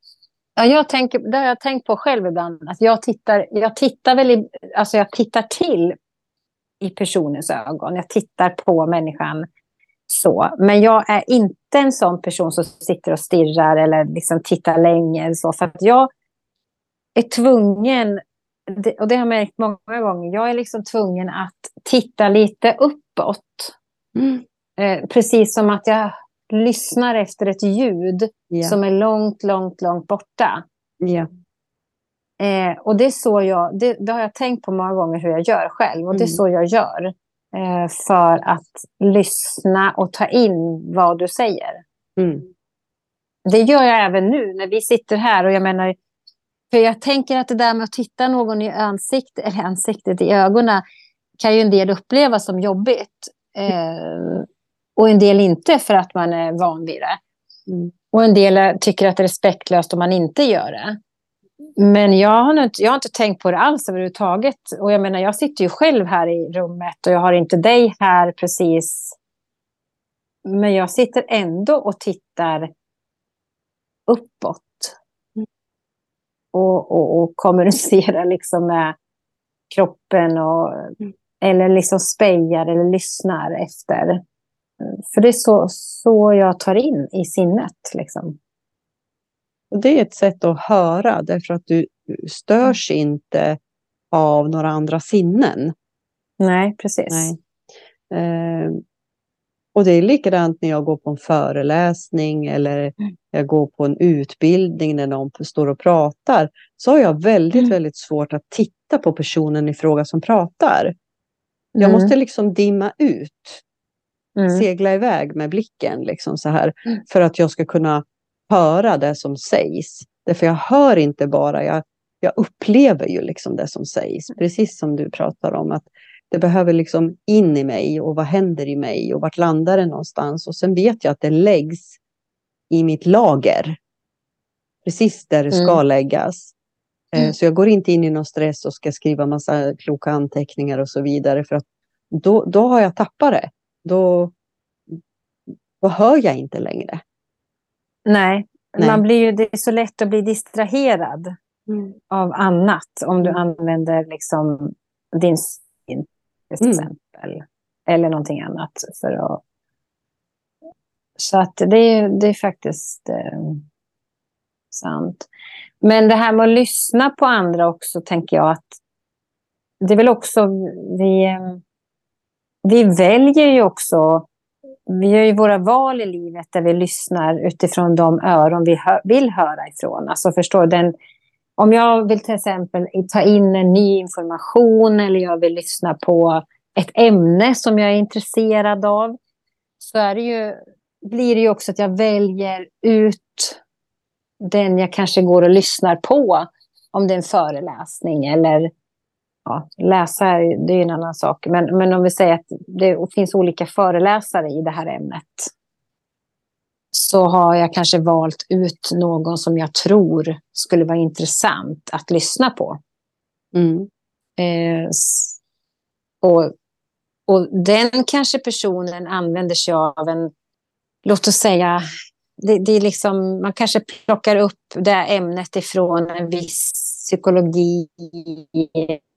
Ja. Ja, jag tänker, det har jag tänkt på själv ibland. Att jag, tittar, jag tittar väl i, alltså jag tittar till i personens ögon. Jag tittar på människan så. Men jag är inte en sån person som sitter och stirrar eller liksom tittar länge. Så, för att jag är tvungen, och det har jag märkt många gånger, jag är liksom tvungen att titta lite uppåt. Mm. Eh, precis som att jag lyssnar efter ett ljud yeah. som är långt, långt, långt borta. Yeah. Eh, och det är så jag, det, det, har jag tänkt på många gånger hur jag gör själv. Och det är mm. så jag gör. Eh, för att lyssna och ta in vad du säger. Mm. det gör jag även nu när vi sitter här. Och jag menar, för jag tänker att det där med att titta någon i ansiktet, eller ansiktet i ögonen kan ju en del uppleva som jobbigt. Eh, och en del inte för att man är van vid det. Mm. Och en del tycker att det är respektlöst om man inte gör det. Men jag har, inte, jag har inte tänkt på det alls överhuvudtaget. Och jag menar, jag sitter ju själv här i rummet och jag har inte dig här precis. Men jag sitter ändå och tittar uppåt. Mm. Och, och, och kommunicerar liksom med kroppen och, mm. eller liksom spejar eller lyssnar efter. För det är så, så jag tar in i sinnet. Liksom. Och det är ett sätt att höra därför att du störs mm. inte av några andra sinnen. Nej, precis. Nej. Eh, och det är likadant när jag går på en föreläsning eller mm. jag går på en utbildning när någon står och pratar. Så har jag väldigt, mm. väldigt svårt att titta på personen i fråga som pratar. Jag mm. måste liksom dimma ut. Mm. Segla iväg med blicken liksom så här. Mm. För att jag ska kunna höra det som sägs. Därför jag hör inte bara, jag, jag upplever ju liksom det som sägs. Precis som du pratar om. att det behöver liksom in i mig och vad händer i mig och vart landar det någonstans. Och sen vet jag att det läggs i mitt lager. Precis där det ska mm. läggas. Eh, mm. Så jag går inte in i någon stress och ska skriva massa kloka anteckningar och så vidare. För att då, då har jag tappat det. Då, då hör jag inte längre. Nej, Nej. Man blir ju, det är så lätt att bli distraherad mm. av annat om du mm. använder liksom din syn till mm. exempel. Eller någonting annat för att... Så att det, är, det är faktiskt eh, sant. Men det här med att lyssna på andra också tänker jag att det är väl också vi, eh, vi väljer ju också vi gör ju våra val i livet där vi lyssnar utifrån de öron vi hör, vill höra ifrån. Alltså förstår den, om jag vill till exempel ta in en ny information eller jag vill lyssna på ett ämne som jag är intresserad av så är det ju, blir det ju också att jag väljer ut den jag kanske går och lyssnar på. Om det är en föreläsning eller ja, läsa det är en annan sak. Men, men om vi säger att det finns olika föreläsare i det här ämnet. Så har jag kanske valt ut någon som jag tror skulle vara intressant att lyssna på. Mm. Eh, och, och den kanske personen använder sig av en, låt oss säga, det, det, är liksom, man kanske plockar upp det ämnet ifrån en viss psykologi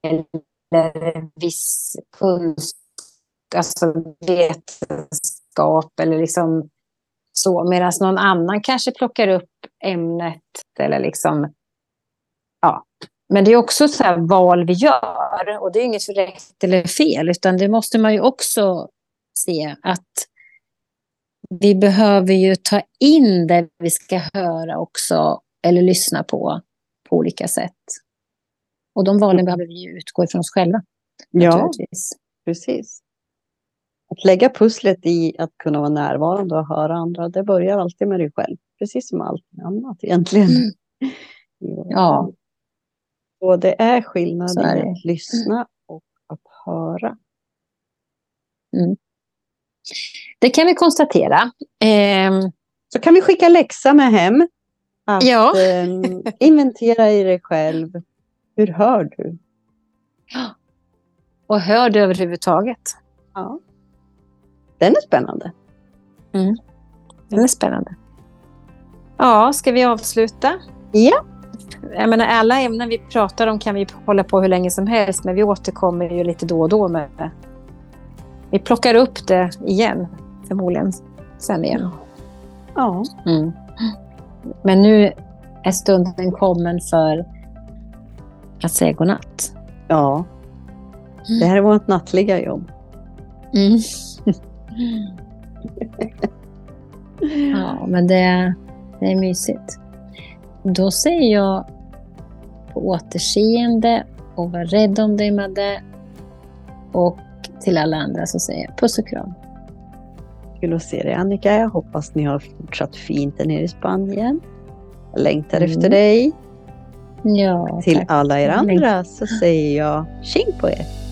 eller viss kunskap, alltså vetenskap eller liksom så. Medan någon annan kanske plockar upp ämnet eller liksom, ja. Men det är också så här val vi gör och det är inget rätt eller fel utan det måste man ju också se att vi behöver ju ta in det vi ska höra också eller lyssna på på olika sätt. Och de valen behöver vi utgå ifrån oss själva. Ja, precis. Att lägga pusslet i att kunna vara närvarande och höra andra, det börjar alltid med dig själv. Precis som allt annat egentligen. Mm. ja. Och det är skillnad i att lyssna och att höra. Mm. Det kan vi konstatera. Eh... Så kan vi skicka läxa med hem. Att ja. eh, inventera i dig själv. Hur hör du? Och hör du överhuvudtaget? Ja. Den är spännande. Mm. Den är spännande. Ja, ska vi avsluta? Ja. Jag menar, alla ämnen vi pratar om kan vi hålla på hur länge som helst, men vi återkommer ju lite då och då med det. Vi plockar upp det igen, förmodligen, sen igen. Ja. Mm. Men nu är stunden kommen för att säga godnatt. Ja. Det här är vårt nattliga jobb. Mm. ja, men det, det är mysigt. Då säger jag på återseende och var rädd om dig Madde. Och till alla andra så säger jag puss och kram. Kul att se dig Annika. Jag hoppas ni har fortsatt fint där nere i Spanien. Jag längtar Mm. efter dig. Ja, Till tack. alla er Jag andra så säger jag tjing på er.